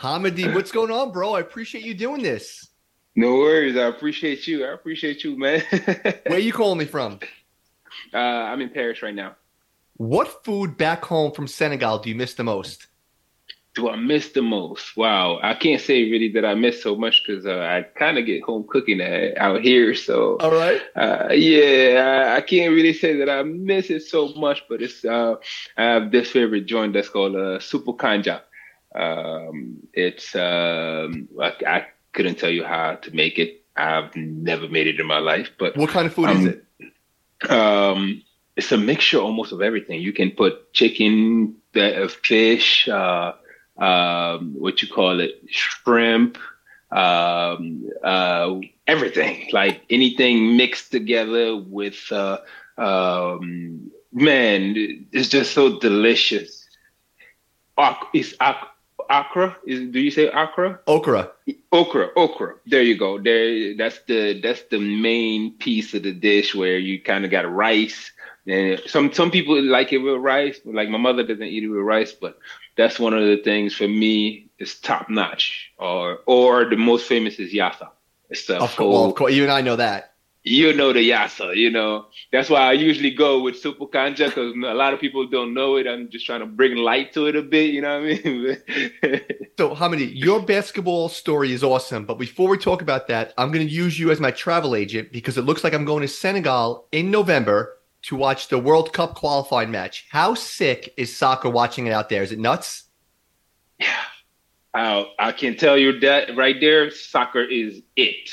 Hamady, what's going on, bro? I appreciate you doing this. No worries. I appreciate you. I appreciate you, man. Where are you calling me from? Uh, I'm in Paris right now. What food back home from Senegal do you miss the most? Do I miss the most? Wow, I can't say really that I miss so much because uh, I kind of get home cooking out here. So, all right, uh, yeah, I, I, can't really say that I miss it so much. But it's uh, I have this favorite joint that's called uh, Supu Kanja. Um, it's um, I, I, couldn't tell you how to make it. I've never made it in my life. But what kind of food um, is it? Um, it's a mixture almost of everything. You can put chicken, uh, fish, uh, um, what you call it, shrimp, um, uh, everything. Like anything mixed together with, uh, um, man, it's just so delicious. It's Accra. Is do you say Accra? Okra. Okra. Okra. There you go. There. That's the that's the main piece of the dish where you kind of got rice. And some some people like it with rice. Like my mother doesn't eat it with rice, but that's one of the things for me is top notch. Or or the most famous is yassa. It's the of, course, well, of course, you and I know that you know the yassa, you know. That's why I usually go with Supu Kanja because a lot of people don't know it. I'm just trying to bring light to it a bit, you know what I mean? so, Hamady, your basketball story is awesome. But before we talk about that, I'm going to use you as my travel agent because it looks like I'm going to Senegal in November to watch the World Cup qualifying match. How sick is soccer watching it out there? Is it nuts? Yeah. I, I can tell you that right there, soccer is it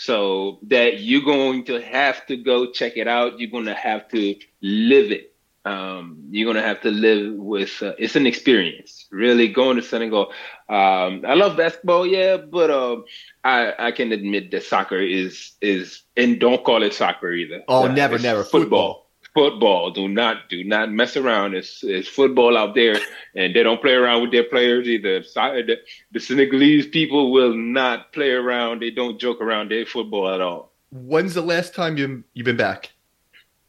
so that you're going to have to go check it out. You're going to have to live it. Um, you're going to have to live with, uh, it's an experience, really going to Senegal. Um, I love basketball, yeah, but, um, I, I can admit that soccer is, is, and don't call it soccer either. Oh, uh, never, never. Football. football football. Do not do not mess around. It's, it's football out there, and they don't play around with their players either. The, the Senegalese people will not play around. They don't joke around their football at all. When's the last time you you've been back?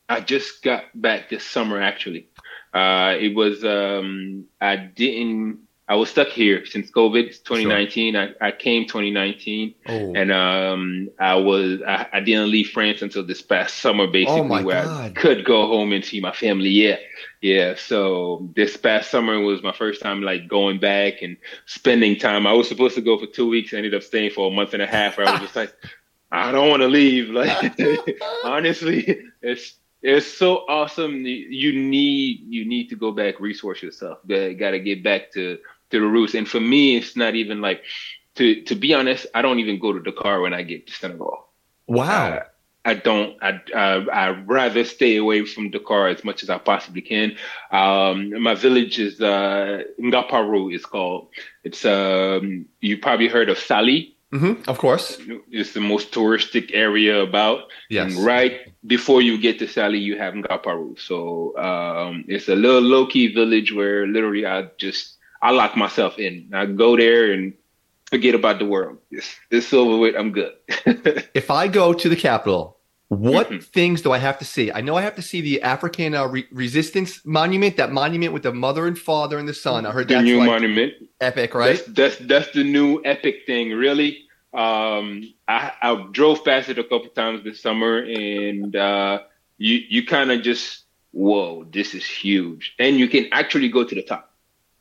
I just got back this summer. Actually, uh, it was um, I didn't I was stuck here since COVID 2019. Sure. I, I came 2019 oh. and um, I was I, I, didn't leave France until this past summer basically oh where God. I could go home and see my family. Yeah. Yeah. So this past summer was my first time like going back and spending time. I was supposed to go for two weeks, I ended up staying for a month and a half where I was just like, I don't want to leave. Like honestly, it's it's so awesome. You need you need to go back, resource yourself. Got to get back to to the roots. And for me, it's not even like to to be honest. I don't even go to Dakar when I get to Senegal. Wow. Uh, I don't. I, I I'd rather stay away from Dakar as much as I possibly can. Um, my village is uh, Ngaparou. It's called. It's um. You probably heard of Saly. Mm-hmm, of course. It's the most touristic area about. Yes. And right before you get to Saly, you have Ngaparou. So um, it's a little low key village where literally I just I lock myself in. I go there and forget about the world. It's, it's over with. I'm good. if I go to the capital, what mm-hmm. things do I have to see? I know I have to see the African uh, Re- Resistance Monument, that monument with the mother and father and the son. I heard the that's new like monument. Epic, right? That's, that's, that's the new epic thing. Really, um, I, I drove past it a couple times this summer, and uh, you you kind of just whoa, this is huge, and you can actually go to the top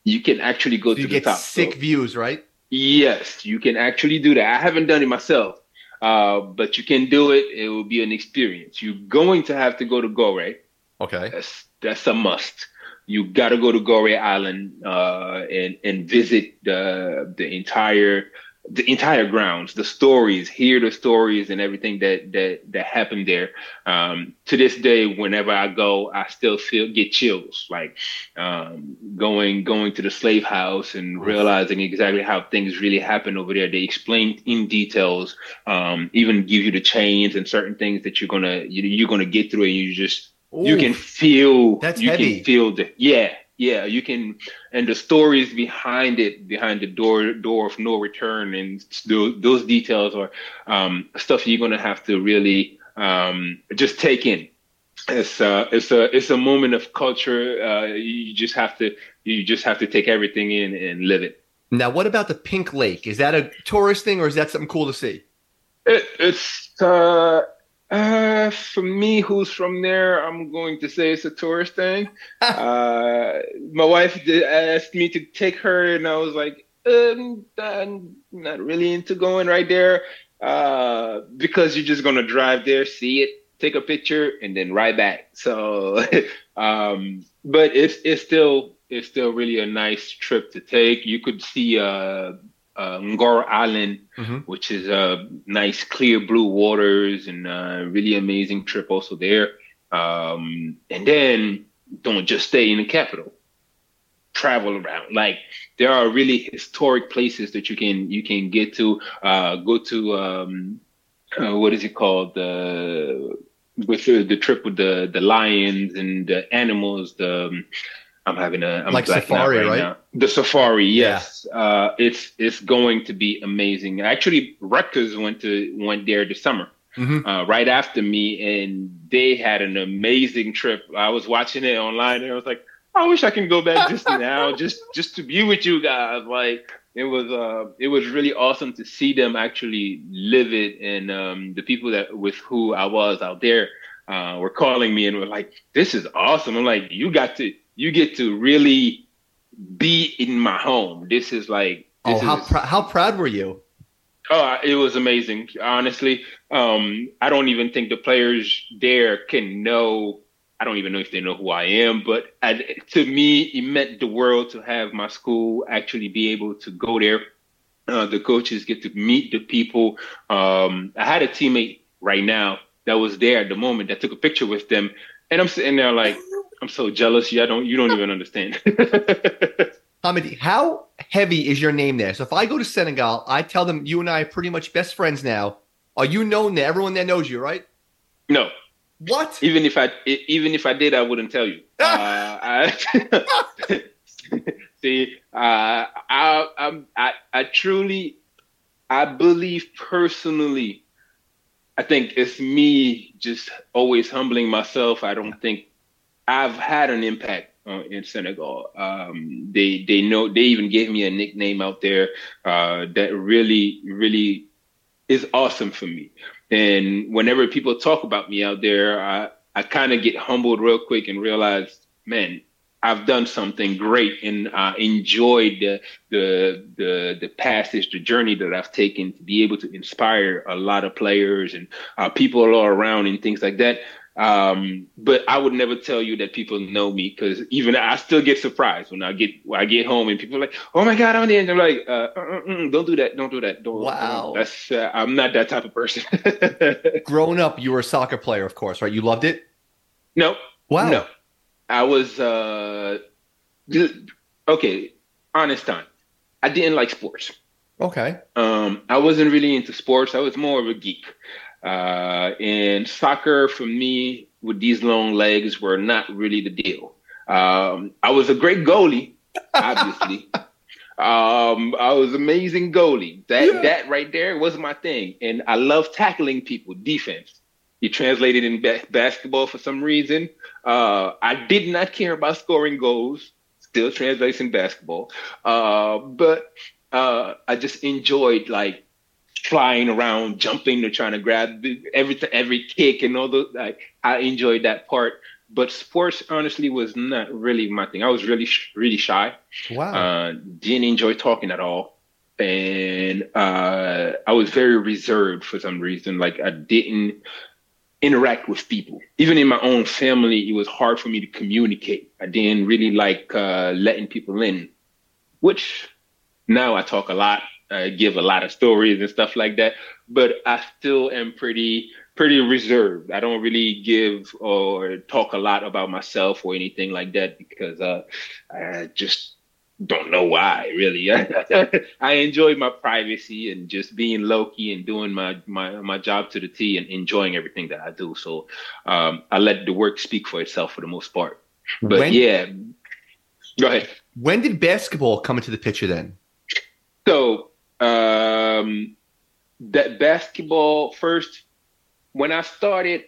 you can actually go so to the top. Sick so, views, right? Yes, you can actually do that. I haven't done it myself, uh, but you can do it. It will be an experience. You're going to have to go to Gorée. Okay, that's that's a must. You got to go to Gorée Island uh, and and visit the the entire the entire grounds, the stories, hear the stories and everything that that that happened there. Um, to this day, whenever I go, I still feel get chills, like um, going going to the slave house and realizing exactly how things really happened over there. They explain in details, um, even give you the chains and certain things that you're gonna you, you're gonna get through, and you just Ooh, you can feel that's you heavy. can feel the yeah yeah, you can, and the stories behind it, behind the door door of no return, and those, those details are um, stuff you're gonna have to really um, just take in. It's uh, it's a it's a moment of culture. Uh, you just have to you just have to take everything in and live it. Now, what about the Pink Lake? Is that a tourist thing or is that something cool to see? It, it's uh, uh, for me, who's from there, I'm going to say it's a tourist thing. uh, my wife did ask me to take her, and I was like, um, I'm not really into going right there uh, because you're just gonna drive there, see it, take a picture, and then ride back. So, um, but it's it's still it's still really a nice trip to take. You could see uh, uh, Ngor Island, mm-hmm. which is a nice clear blue waters and a really amazing trip also there. Um, and then don't just stay in the capital. Travel around. Like there are really historic places that you can you can get to. Uh, go to um, uh, what is it called? The with the, the trip with the the lions and the animals. The um, I'm having a I'm like safari, right, right? Now. The safari, yes. Yeah. Uh, it's it's going to be amazing. Actually, Rutgers went to went there this summer, mm-hmm. uh, right after me, and they had an amazing trip. I was watching it online, and I was like, I wish I can go back just now, just just to be with you guys. Like it was uh it was really awesome to see them actually live it, and um, the people that with who I was out there. Uh, were calling me and were like, "This is awesome." I'm like, "You got to you get to really be in my home. This is like this oh, how is, pr- how proud were you? Oh, it was amazing. Honestly, um, I don't even think the players there can know. I don't even know if they know who I am, but I, to me, it meant the world to have my school actually be able to go there. Uh, the coaches get to meet the people. Um, I had a teammate right now that was there at the moment that took a picture with them, and I'm sitting there like, I'm so jealous. Yeah, I don't. You don't even understand. Hamady, how heavy is your name there? So if I go to Senegal, I tell them you and I are pretty much best friends now. Are you known there? Everyone there knows you, right? No. What? Even if I even if I did, I wouldn't tell you. uh, I, see, uh, I, I, I, I truly, I believe personally. I think it's me just always humbling myself. I don't think I've had an impact uh, in Senegal. Um, they they know they even gave me a nickname out there uh, that really really is awesome for me. And whenever people talk about me out there, I I kind of get humbled real quick and realize, man, I've done something great and uh, enjoyed the, the the the passage, the journey that I've taken to be able to inspire a lot of players and uh, people all around and things like that. Um, but I would never tell you that people know me because even I still get surprised when I get when I get home and people are like, "Oh my God, I'm there!" And I'm like, uh, uh, uh, uh "Don't do that! Don't do that! Don't, wow, that's uh, I'm not that type of person." Growing up, you were a soccer player, of course, right? You loved it. No. Wow. No, I was uh, okay. Honest time, I didn't like sports. Okay. Um, I wasn't really into sports. I was more of a geek. Uh, and soccer for me with these long legs were not really the deal. Um, I was a great goalie, obviously. um, I was amazing goalie. That yeah. that right there was my thing, and I love tackling people, defense. He translated in ba- basketball for some reason. Uh, I did not care about scoring goals. Still translates in basketball, uh, but uh, I just enjoyed like flying around, jumping, they're trying to grab every every kick and all those. Like I enjoyed that part, but sports honestly was not really my thing. I was really really shy. Wow. Uh, didn't enjoy talking at all, and uh, I was very reserved for some reason. Like I didn't interact with people. Even in my own family, it was hard for me to communicate. I didn't really like uh, letting people in, which now I talk a lot uh, give a lot of stories and stuff like that. But I still am pretty pretty reserved. I don't really give or talk a lot about myself or anything like that because uh, I just don't know why really. I enjoy my privacy and just being low key and doing my, my, my job to the T and enjoying everything that I do. So um, I let the work speak for itself for the most part. But when, yeah, go ahead. When did basketball come into the picture then? So um, that basketball first, when I started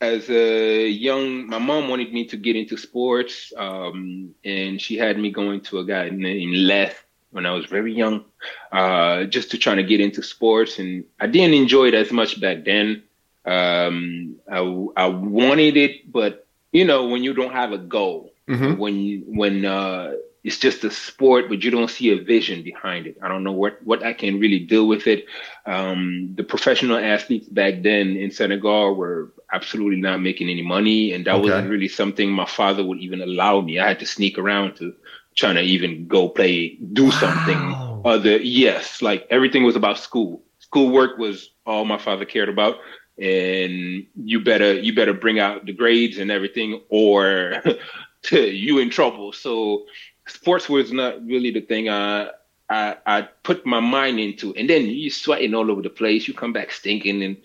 as a young, my mom wanted me to get into sports, um, and she had me going to a guy named Les when I was very young, uh, just to try to get into sports. And I didn't enjoy it as much back then. Um, I, I wanted it, but you know, when you don't have a goal, mm-hmm. when when uh, it's just a sport, but you don't see a vision behind it. I don't know what what I can really deal with it. Um, the professional athletes back then in Senegal were absolutely not making any money, and that okay. wasn't really something my father would even allow me. I had to sneak around to trying to even go play, do wow. something other. Yes, like everything was about school. Schoolwork was all my father cared about, and you better you better bring out the grades and everything, or you in trouble. So sports was not really the thing I, I, I put my mind into. And then you're sweating all over the place. You come back stinking, and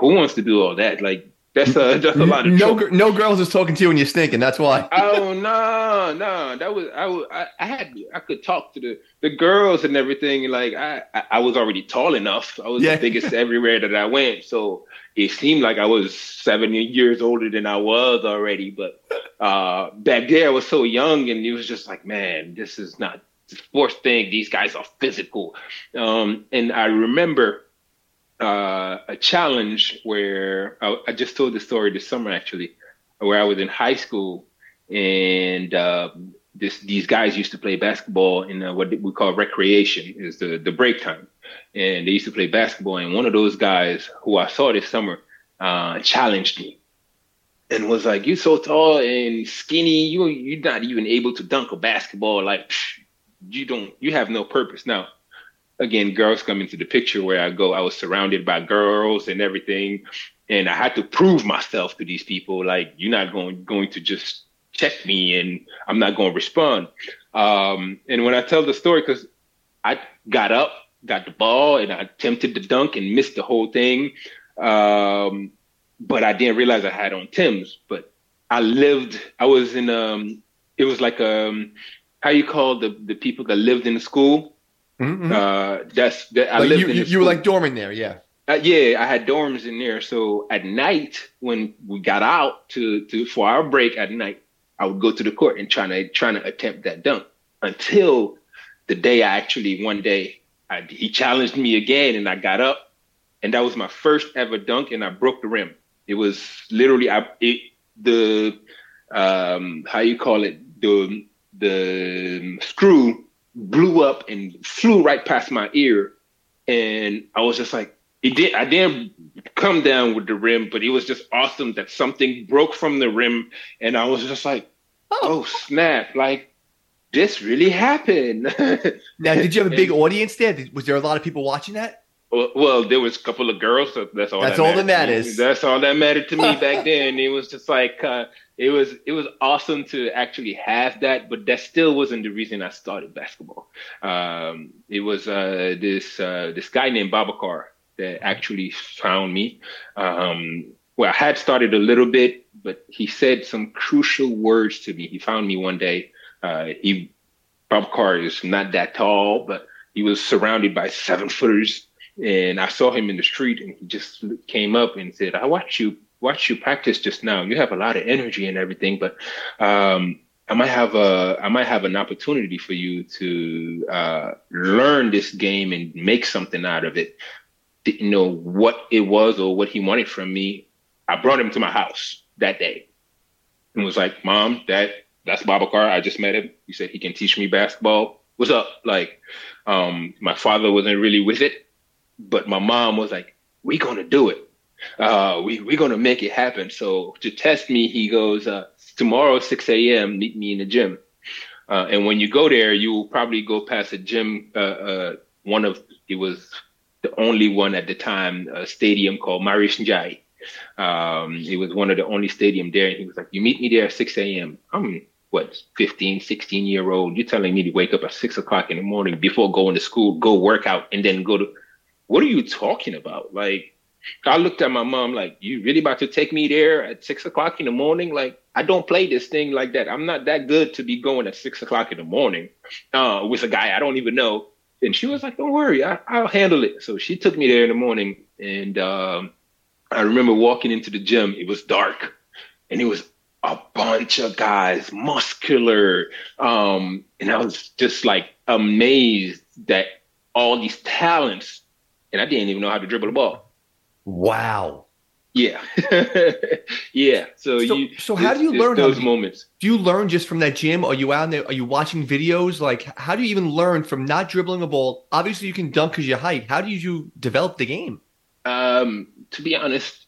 who wants to do all that? Like that's a that's a lot of no no girls is talking to you when you're stinking. That's why. oh no no that was I was I, I had I could talk to the the girls and everything. Like I I was already tall enough. I was yeah. the biggest everywhere that I went. So it seemed like I was seven years older than I was already. But uh, back there, I was so young, and it was just like, man, this is not the sports thing. These guys are physical. Um, and I remember uh, a challenge where I, I, just told the story this summer actually, where I was in high school and uh, this these guys used to play basketball in uh, what we call recreation is the the break time, and they used to play basketball. And one of those guys who I saw this summer uh, challenged me and was like, "You're so tall and skinny. You you're not even able to dunk a basketball. Like psh, you don't you have no purpose now." Again, girls come into the picture where I go. I was surrounded by girls and everything, and I had to prove myself to these people. Like you're not going going to just check me and I'm not going to respond. Um, and when I tell the story, because I got up, got the ball, and I attempted to dunk and missed the whole thing. Um, but I didn't realize I had on Tim's. But I lived, I was in, um, it was like, um, how you call the, the people that lived in the school? Mm-hmm. Uh, that's that I like lived you, in. You, you were like dorming there, yeah. Uh, yeah, I had dorms in there. So at night, when we got out to, to for our break at night, I would go to the court and trying to trying to attempt that dunk until the day I actually one day I, he challenged me again and I got up and that was my first ever dunk and I broke the rim. It was literally I it, the um, how you call it the the screw blew up and flew right past my ear and I was just like it did I didn't come down with the rim, but it was just awesome that something broke from the rim and I was just like, oh, oh snap, like this really happened. now, did you have a big audience there? Was there a lot of people watching that? Well, well, there was a couple of girls. So that's all. That's that all that matters. That's all that mattered to me back then. It was just like uh, it was. It was awesome to actually have that, but that still wasn't the reason I started basketball. Um, it was uh, this uh, this guy named Babacar that actually found me. Um, well, I had started a little bit, but he said some crucial words to me. He found me one day. Uh, he, Babacar is not that tall, but he was surrounded by seven footers. And I saw him in the street and he just came up and said, I watched you, watch you practice just now. You have a lot of energy and everything, but, um, I might have a I might have an opportunity for you to uh, learn this game and make something out of it didn't know what it was or what he wanted from me, I brought him to my house that day and was like, Mom, Dad, that's Babacar. I just met him. He said he can teach me basketball. What's up? Like, um, my father wasn't really with it, but my mom was like, We're gonna do it. Uh, we we're gonna make it happen. So to test me, he goes, uh, tomorrow 6 a.m. Meet me in the gym. Uh, and when you go there, you will probably go past a gym. Uh, uh, one of it was the only one at the time, a stadium called Marius Ndiaye. Um, it was one of the only stadium there. And he was like, you meet me there at 6 a.m. I'm what, 15, 16 year old. You're telling me to wake up at six o'clock in the morning before going to school, go work out and then go to, what are you talking about? Like, I looked at my mom like, you really about to take me there at six o'clock in the morning? Like, I don't play this thing like that. I'm not that good to be going at six o'clock in the morning uh, with a guy I don't even know and she was like, "Don't worry, I, will handle it." So she took me there in the morning, and um, I remember walking into the gym. It was dark, and it was a bunch of guys, muscular. Um, and I was just like amazed that all these talents, and I didn't even know how to dribble the ball. Wow. Yeah, yeah. So, so, you. So how do you learn those moments? Do you learn just from that gym? Are you out there? Are you watching videos? Like, how do you even learn from not dribbling a ball? Obviously, you can dunk because you height. How do you develop the game? Um, to be honest,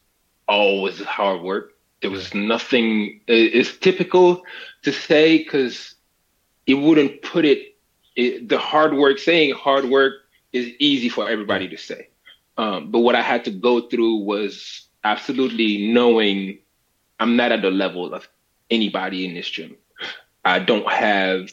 always hard work. There was nothing. It's typical to say because it wouldn't put it, it. The hard work saying hard work is easy for everybody to say. Um, but what I had to go through was absolutely knowing I'm not at the level of anybody in this gym. I don't have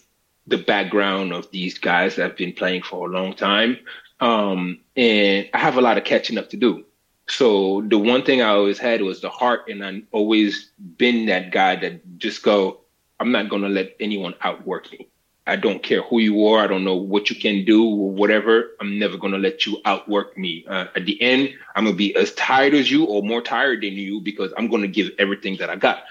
the background of these guys that have been playing for a long time. Um, and I have a lot of catching up to do. So the one thing I always had was the heart, and I've always been that guy that just go, I'm not gonna let anyone outwork me. I don't care who you are. I don't know what you can do or whatever. I'm never going to let you outwork me. Uh, at the end, I'm going to be as tired as you or more tired than you because I'm going to give everything that I got.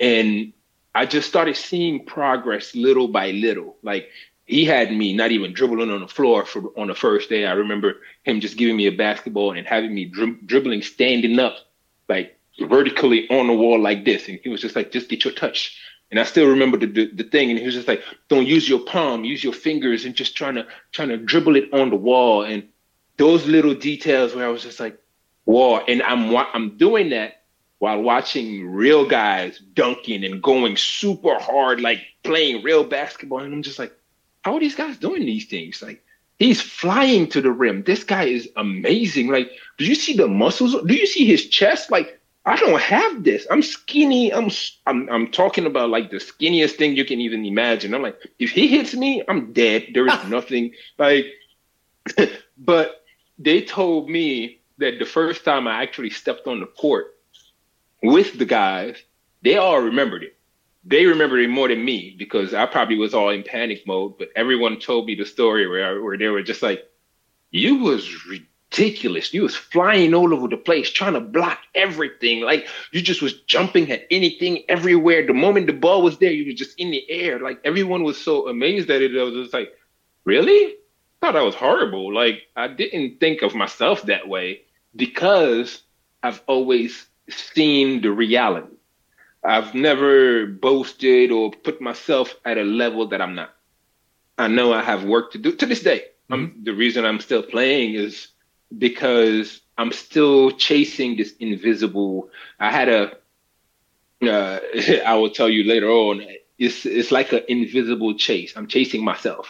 And I just started seeing progress little by little. Like he had me not even dribbling on the floor for on the first day. I remember him just giving me a basketball and having me dri- dribbling standing up, like vertically on the wall like this. And he was just like, just get your touch and I still remember the, the, the thing, and he was just like, "Don't use your palm, use your fingers," and just trying to trying to dribble it on the wall. And those little details where I was just like, "Whoa!" And I'm I'm doing that while watching real guys dunking and going super hard, like playing real basketball. And I'm just like, "How are these guys doing these things?" Like he's flying to the rim. This guy is amazing. Like, do you see the muscles? Do you see his chest? Like I don't have this. I'm skinny. I'm, I'm I'm talking about like the skinniest thing you can even imagine. I'm like, if he hits me, I'm dead. There is nothing like. but they told me that the first time I actually stepped on the court with the guys, they all remembered it. They remembered it more than me because I probably was all in panic mode. But everyone told me the story where where they were just like, "You was ridiculous. You was flying all over the place, trying to block everything. Like you just was jumping at anything everywhere. The moment the ball was there, you were just in the air. Like everyone was so amazed at it. I was just like, really? I thought that was horrible. Like I didn't think of myself that way because I've always seen the reality. I've never boasted or put myself at a level that I'm not. I know I have work to do to this day. Mm-hmm. the reason I'm still playing is because I'm still chasing this invisible. I had a. Uh, I will tell you later on. It's it's like an invisible chase. I'm chasing myself.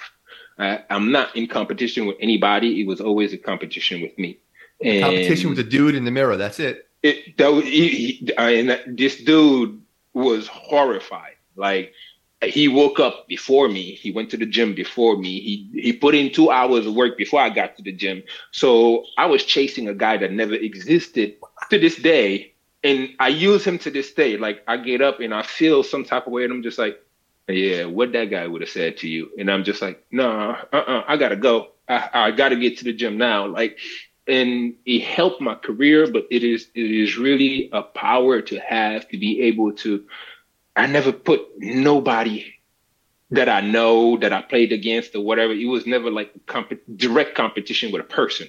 Uh, I'm not in competition with anybody. It was always a competition with me. And competition with the dude in the mirror. That's it. It that he, he, I, and this dude was horrified. Like he woke up before me. He went to the gym before me. He he put in two hours of work before I got to the gym. So I was chasing a guy that never existed to this day. And I use him to this day. Like I get up and I feel some type of way, and I'm just like, yeah, what that guy would have said to you. And I'm just like, no, nah, uh-uh, I gotta go. I, I gotta get to the gym now. Like, and it helped my career, but it is it is really a power to have to be able to I never put nobody that I know that I played against or whatever. It was never like comp- direct competition with a person.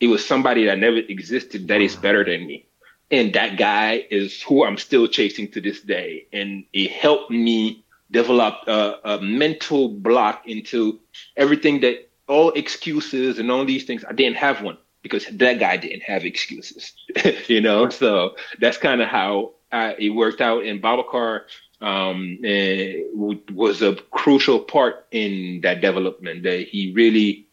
It was somebody that never existed that is better than me. And that guy is who I'm still chasing to this day. And it helped me develop a, a mental block into everything that all excuses and all these things. I didn't have one because that guy didn't have excuses, you know? So that's kind of how uh, it worked out. And Babacar um, was a crucial part in that development. That he really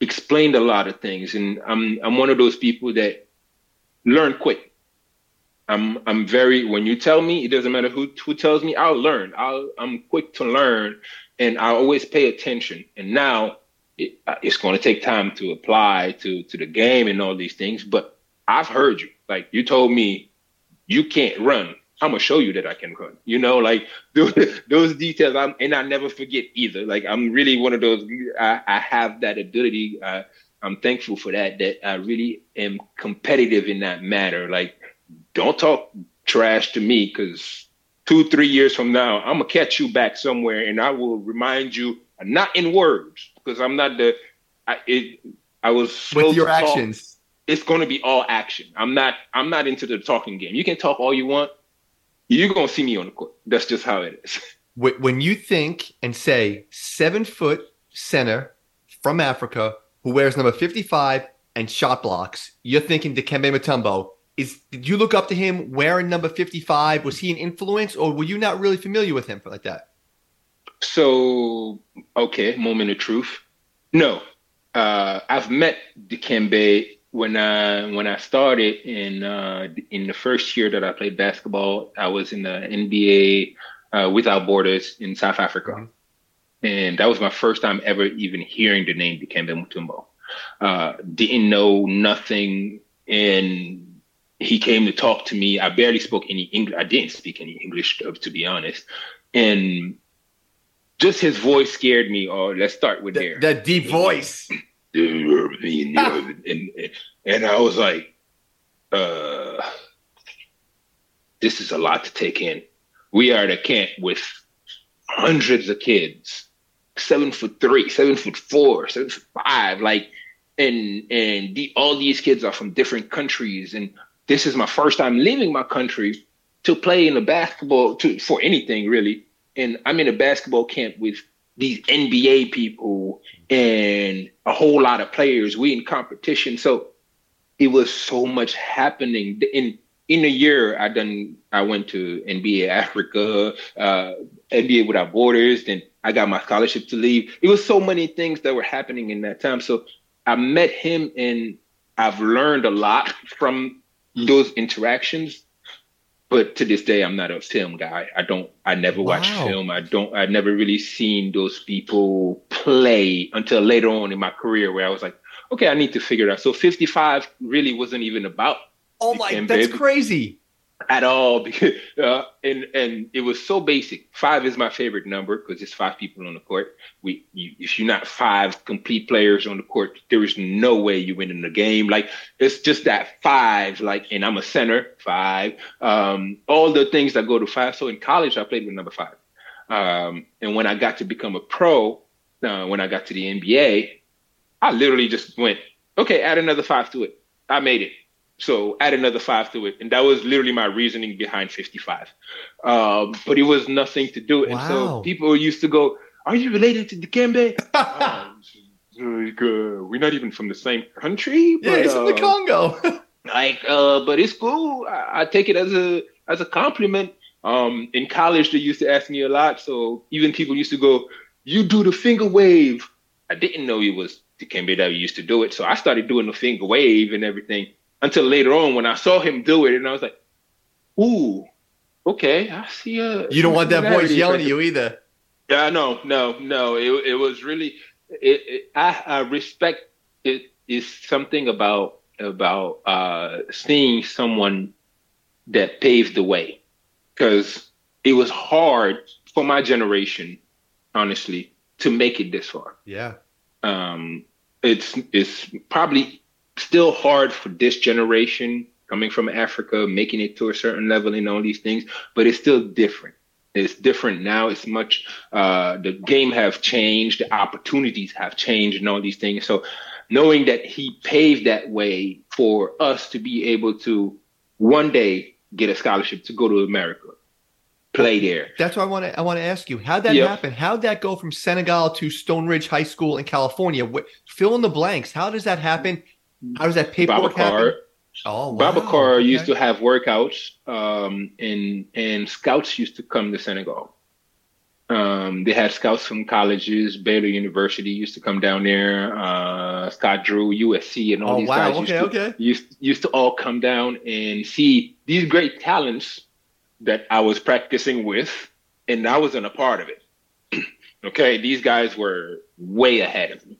explained a lot of things, and I'm I'm one of those people that learn quick. I'm I'm very when you tell me it doesn't matter who who tells me I'll learn. I'll I'm quick to learn, and I always pay attention. And now it, it's going to take time to apply to to the game and all these things. But I've heard you. Like you told me you can't run. I'm gonna show you that I can run. You know, like those, those details. I'm, and I never forget either. Like I'm really one of those. I, I have that ability. Uh, I'm thankful for that. That I really am competitive in that matter. Like, don't talk trash to me because two, three years from now, I'm gonna catch you back somewhere, and I will remind you, not in words, because I'm not the. I, it, I was with your actions. It's going to be all action. I'm not. I'm not into the talking game. You can talk all you want. You're gonna see me on the court. That's just how it is. When you think and say seven foot center from Africa who wears number 55 and shot blocks, you're thinking Dikembe Mutombo. Is did you look up to him wearing number 55? Was he an influence, or were you not really familiar with him like that? So, okay, moment of truth. No, uh, I've met Dikembe when I when I started in uh, in the first year that I played basketball. I was in the NBA uh, Without Borders in South Africa, mm-hmm. and that was my first time ever even hearing the name Dikembe Mutombo. Uh, didn't know nothing, and he came to talk to me. I barely spoke any English. I didn't speak any English, to be honest, and just his voice scared me. Oh, let's start with there. That deep voice. and, and, and I was like, uh, this is a lot to take in. We are at a camp with hundreds of kids, seven foot three, seven foot four, seven foot five, like, and and the, all these kids are from different countries, and this is my first time leaving my country to play in a basketball to for anything really and I'm in a basketball camp with these NBA people and a whole lot of players. We in competition, so it was so much happening in in a year. I done. I went to NBA Africa, uh, NBA Without Borders. Then I got my scholarship to leave. It was so many things that were happening in that time. So I met him, and I've learned a lot from those interactions but to this day i'm not a film guy. I don't i never wow. watch film. I don't i never really seen those people play until later on in my career where i was like okay i need to figure it out. So 55 really wasn't even about oh my that's crazy at all because uh, and and it was so basic. Five is my favorite number because it's five people on the court. We you, if you're not five complete players on the court, there is no way you win in the game. Like it's just that five. Like and I'm a center five. Um, all the things that go to five. So in college, I played with number five. Um, and when I got to become a pro, uh, when I got to the NBA, I literally just went, okay, add another five to it. I made it. So add another five to it. And that was literally my reasoning behind 55. Um, but it was nothing to do it. Wow. And so people used to go, Are you related to Dikembe? uh, we're not even from the same country. But, yeah, it's uh, from the Congo. like, uh, but it's cool. I, I, take it as a as a compliment. Um, in college, they used to ask me a lot. So even people used to go, You do the finger wave. I didn't know it was Dikembe that used to do it. So I started doing the finger wave and everything until later on when I saw him do it, and I was like, "Ooh, okay, I see." A, you don't want that voice yelling at you either. Yeah, no, no, no. It it was really. It, it I, I respect it is something about about uh, seeing someone that paved the way because it was hard for my generation, honestly, to make it this far. Yeah. Um, it's it's probably still hard for this generation coming from Africa, making it to a certain level and all these things, but it's still different. It's different now. It's much, uh, the game have changed, the opportunities have changed and all these things. So knowing that he paved that way for us to be able to one day get a scholarship to go to America, play there. That's what I want to I want to ask you. How'd that yep. happen? How'd that go from Senegal to Stone Ridge High School in California? Fill in the blanks. How does that happen? How does that paperwork Babacar, happen? Oh, wow. Babacar okay. used to have workouts, um, and and scouts used to come to Senegal. Um, they had scouts from colleges. Baylor University used to come down there. Uh, Scott Drew, USC, and all oh, these wow. guys used, to, okay. used used to all come down and see these great talents that I was practicing with, and I wasn't a part of it. okay, these guys were way ahead of me.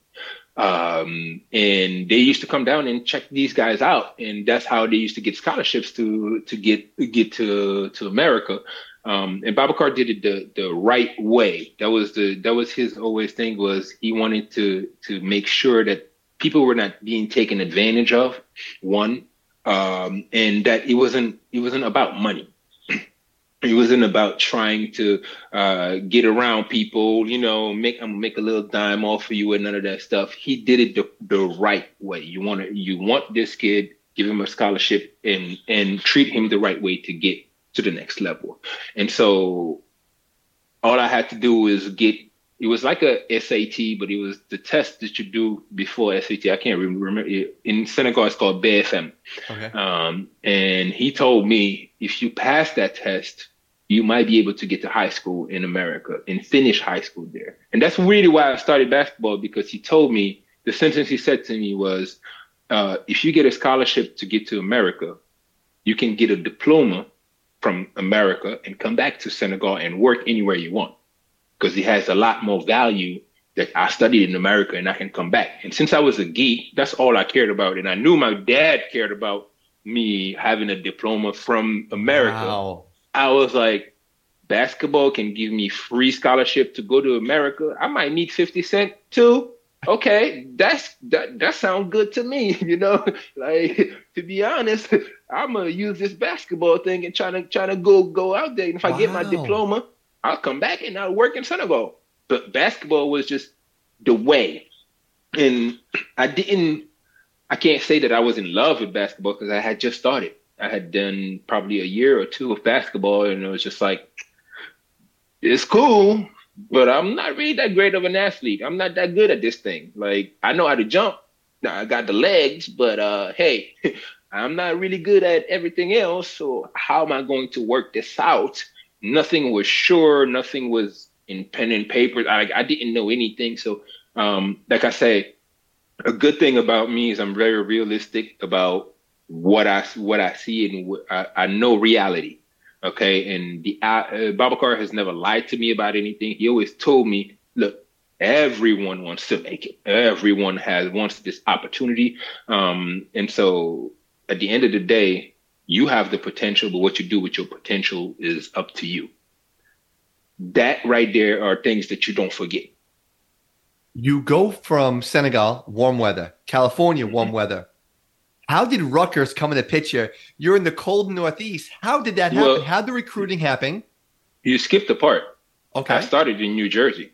Um, and they used to come down and check these guys out, and that's how they used to get scholarships to to get get to to America. Um, and Babacar did it the the right way. That was the that was his always thing was he wanted to to make sure that people were not being taken advantage of. One, um, and that it wasn't it wasn't about money. It wasn't about trying to uh, get around people, you know, make I'm make a little dime off of you and none of that stuff. He did it the, the right way. You want to you want this kid, give him a scholarship and and treat him the right way to get to the next level. And so all I had to do was get it was like a SAT, but it was the test that you do before SAT. I can't remember. In Senegal, it's called BFM. Okay. Um, and he told me if you pass that test, you might be able to get to high school in America and finish high school there. And that's really why I started basketball because he told me the sentence he said to me was, uh, if you get a scholarship to get to America, you can get a diploma from America and come back to Senegal and work anywhere you want because it has a lot more value that I studied in America and I can come back. And since I was a geek, that's all I cared about. And I knew my dad cared about me having a diploma from America. Wow. I was like, basketball can give me free scholarship to go to America. I might need 50 cent too. Okay, that's that that sounds good to me, you know. Like to be honest, I'm gonna use this basketball thing and try to try to go go out there. And if wow. I get my diploma, I'll come back and I'll work in Senegal. But basketball was just the way. And I didn't, I can't say that I was in love with basketball because I had just started. I had done probably a year or two of basketball and it was just like, it's cool, but I'm not really that great of an athlete. I'm not that good at this thing. Like, I know how to jump. Now I got the legs, but uh, hey, I'm not really good at everything else. So how am I going to work this out? Nothing was sure, nothing was in pen and paper. I, I didn't know anything. So, um, like I say, a good thing about me is I'm very realistic about what I what I see and what, I, I know reality. Okay, and the uh, Babacar has never lied to me about anything. He always told me, "Look, everyone wants to make it. Everyone has wants this opportunity." Um, and so, at the end of the day, you have the potential, but what you do with your potential is up to you. That right there are things that you don't forget. You go from Senegal, warm weather, California, mm-hmm. warm mm-hmm. weather. How did Rutgers come in the picture? You're in the cold Northeast. How did that happen? Well, How did the recruiting happen? You skipped a part. Okay. I started in New Jersey.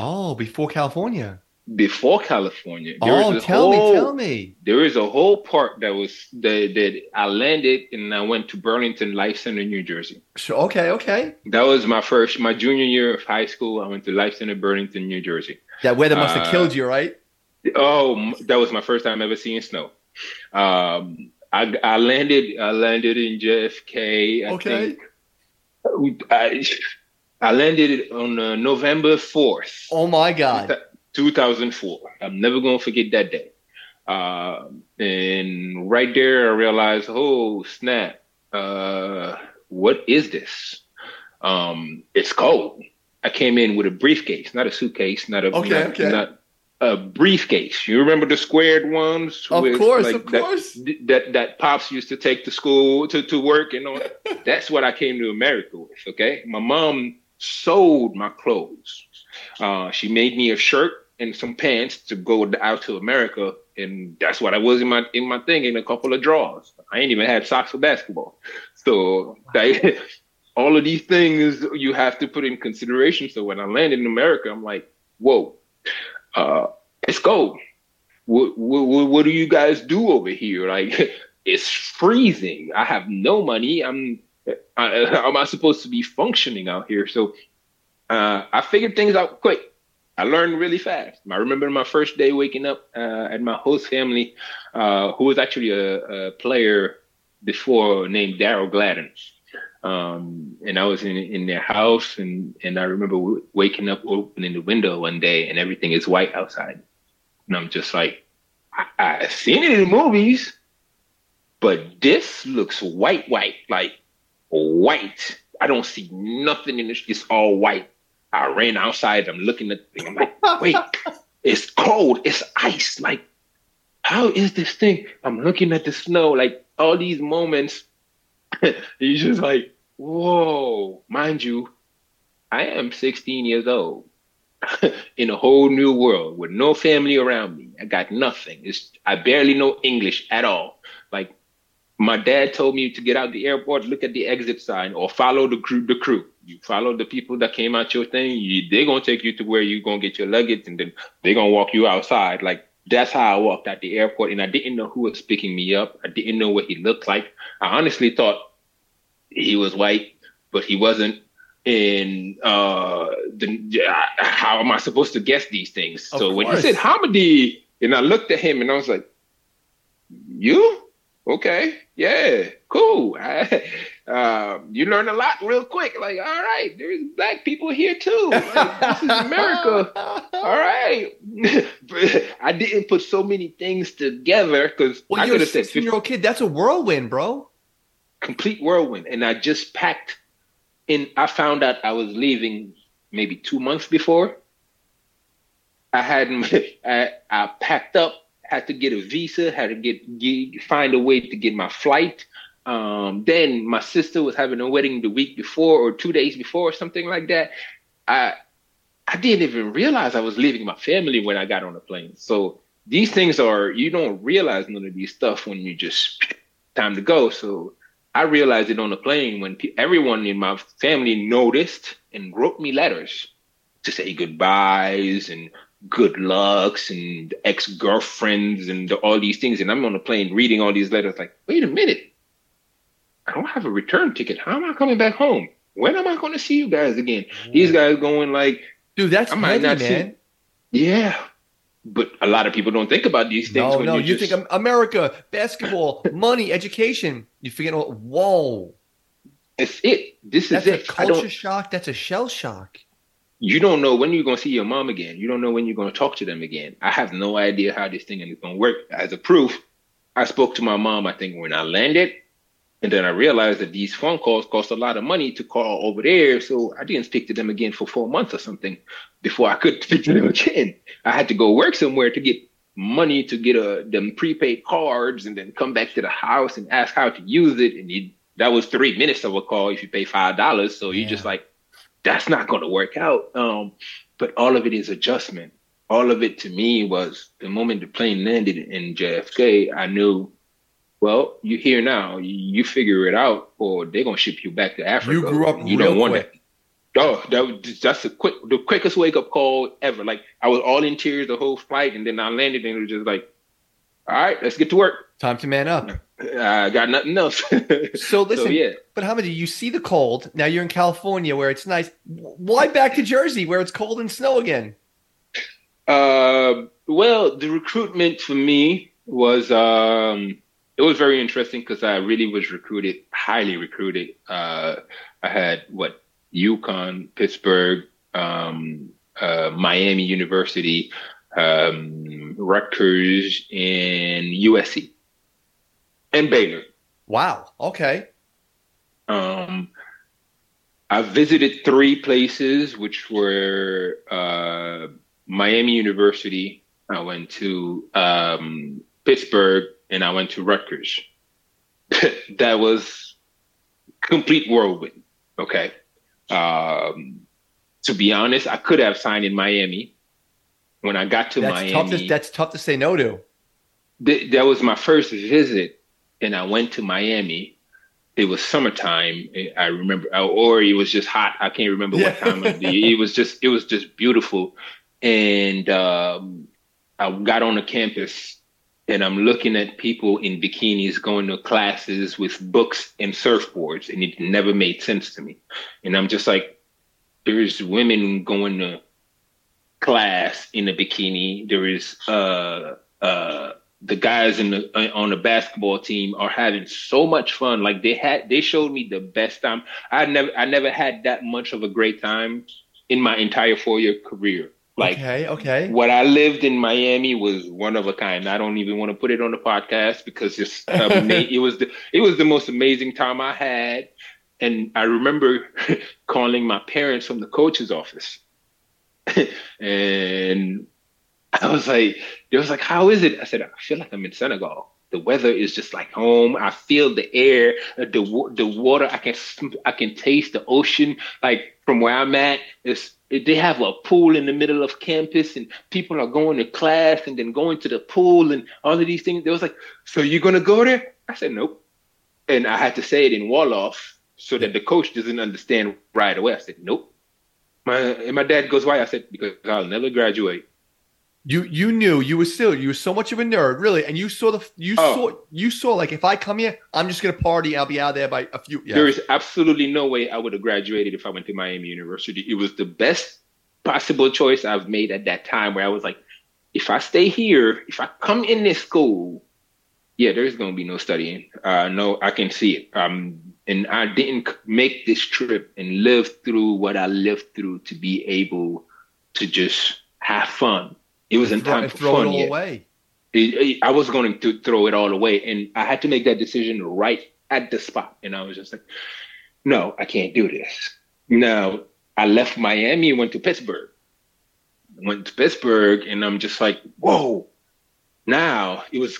Oh, before California before California. There oh, tell whole, me, tell me. There is a whole part that was that, that I landed and I went to Burlington Life Center, New Jersey. So, okay, okay. That was my first, my junior year of high school. I went to Life Center, Burlington, New Jersey. That weather must have uh, killed you, right? Oh, that was my first time ever seeing snow. Um, I, I landed, I landed in JFK. I okay. Think. I, I landed on uh, November 4th. Oh my God. 2004. I'm never going to forget that day. Uh, and right there, I realized, oh, snap. Uh, what is this? Um, it's cold. I came in with a briefcase, not a suitcase, not a, okay, not, okay. not a briefcase. You remember the squared ones? Of course, like, of course. That, that, that pops used to take to school to, to work and all. That's what I came to America with. Okay, my mom sold my clothes. Uh, she made me a shirt and some pants to go out to America, and that's what I was in my in my thing in a couple of drawers. I ain't even had socks for basketball, so like, all of these things you have to put in consideration. So when I landed in America, I'm like, whoa, uh, it's cold. What, what what do you guys do over here? Like it's freezing. I have no money. I'm I, how am I supposed to be functioning out here? So uh, I figured things out quick. I learned really fast. I remember my first day waking up uh, at my host family, uh, who was actually a, a player before named Daryl Gladden. Um, and I was in, in their house, and, and I remember w- waking up, opening the window one day, and everything is white outside. And I'm just like, I, I've seen it in the movies, but this looks white, white, like white. I don't see nothing in this. It's all white. I ran outside. I'm looking at the thing. I'm like, wait, it's cold. It's ice. Like, how is this thing? I'm looking at the snow. Like all these moments, you're just like, whoa. Mind you, I am 16 years old in a whole new world with no family around me. I got nothing. It's I barely know English at all. Like my dad told me to get out the airport, look at the exit sign, or follow the crew. The crew. You follow the people that came out your thing. You, they're gonna take you to where you're gonna get your luggage, and then they're gonna walk you outside. Like that's how I walked at the airport, and I didn't know who was picking me up. I didn't know what he looked like. I honestly thought he was white, but he wasn't. And uh, the, how am I supposed to guess these things? Of so when he said Hamady, and I looked at him, and I was like, "You? Okay, yeah, cool. um, you learn a lot real quick. Like, all right, there's black people here too. Like, this is America. All right. I didn't put so many things together because Well, I you're could a have said 16 year old kid. That's a whirlwind, bro. complete whirlwind. And I just packed in. I found out I was leaving maybe two months before. I had I, I packed up, had to get a visa, had to get, get find a way to get my flight. Um, then my sister was having a wedding the week before or two days before or something like that. I I didn't even realize I was leaving my family when I got on the plane. So these things are you don't realize none of these stuff when you just time to go. So I realized it on the plane when pe- everyone in my family noticed and wrote me letters to say goodbyes and good lucks and ex girlfriends and all these things. And I'm on a plane reading all these letters, like, wait a minute, I don't have a return ticket. How am I coming back home? When am I going to see you guys again? These guys going like, Dude, that's I might heavy, not see- man. yeah. But a lot of people don't think about these things. No, when no, you, just, think America, basketball, money, education. You forget all. Whoa, it's it. This that's is a it. Culture shock. That's a shell shock. You don't know when you're going to see your mom again. You don't know when you're going to talk to them again. I have no idea how this thing is going to work. As a proof, I spoke to my mom, I think, when I landed. And then I realized that these phone calls cost a lot of money to call over there. So I didn't speak to them again for four months or something before I could speak to them again. I had to go work somewhere to get money to get a, them prepaid cards and then come back to the house and ask how to use it. And you, that was three minutes of a call if you pay $5. So you Yeah. just like, that's not going to work out. Um, but all of it is adjustment. All of it to me was the moment the plane landed in JFK, I knew, well, you're here now. You, figure it out, or they're gonna ship you back to Africa. You grew up You real don't want quick. it. Oh, that was, that's the quick, the quickest wake up call ever. Like I was all in tears the whole flight, and then I landed, and it was just like, all right, let's get to work. Time to man up. I got nothing else. So listen, so yeah, but Hamady, you see the cold. Now you're in California where it's nice. Why back to Jersey where it's cold and snow again? Uh, well, the recruitment for me was um, it was very interesting because I really was recruited, highly recruited. Uh, I had what UConn, Pittsburgh, um, uh, Miami University, um, Rutgers, and USC, and Baylor. Wow. Okay. Um, I visited three places, which were uh, Miami University. I went to um, Pittsburgh, and I went to Rutgers. that was complete whirlwind. Okay. Um, to be honest, I could have signed in Miami. When I got to That's Miami, tough. To, that's tough to say no to. th- that was my first visit, and I went to Miami. It was summertime. I remember, or it was just hot. I can't remember what time of the year. It was just, it was just beautiful. And um, I got on the campus, and I'm looking at people in bikinis going to classes with books and surfboards, and it never made sense to me. And I'm just like, there's women going to class in a bikini. There is uh uh the guys in the uh, on the basketball team are having so much fun. Like they had they showed me the best time. I never I never had that much of a great time in my entire four year career. Like okay. Okay. what I lived in Miami was one of a kind. I don't even want to put it on the podcast because it's ama- it was the it was the most amazing time I had. And I remember calling my parents from the coach's office, and I was like, they was like, "How is it?" I said, "I feel like I'm in Senegal. The weather is just like home. I feel the air, uh, the the water. I can I can taste the ocean. Like from where I'm at, it's they have a pool in the middle of campus, and people are going to class and then going to the pool and all of these things. They was like, "So you're gonna go there?" I said, "Nope." and I had to say it in Wolof so that the coach doesn't understand right away. I said, nope. My and my dad goes, why? I said, because I'll never graduate. You you knew you were still you were so much of a nerd, really, and you saw the you oh. saw you saw like if I come here, I'm just gonna party. I'll be out there by a few. Yeah. There is absolutely no way I would have graduated if I went to Miami University. It was the best possible choice I've made at that time, where I was like, if I stay here, if I come in this school, yeah, there's gonna be no studying. Uh, no, I can see it. Um, and I didn't make this trip and live through what I lived through to be able to just have fun. It wasn't time for throw fun it all yet. away. It, it, I was going to throw it all away, and I had to make that decision right at the spot. And I was just like, "No, I can't do this." Now I left Miami and went to Pittsburgh. Went to Pittsburgh, and I'm just like, "Whoa!" Now it was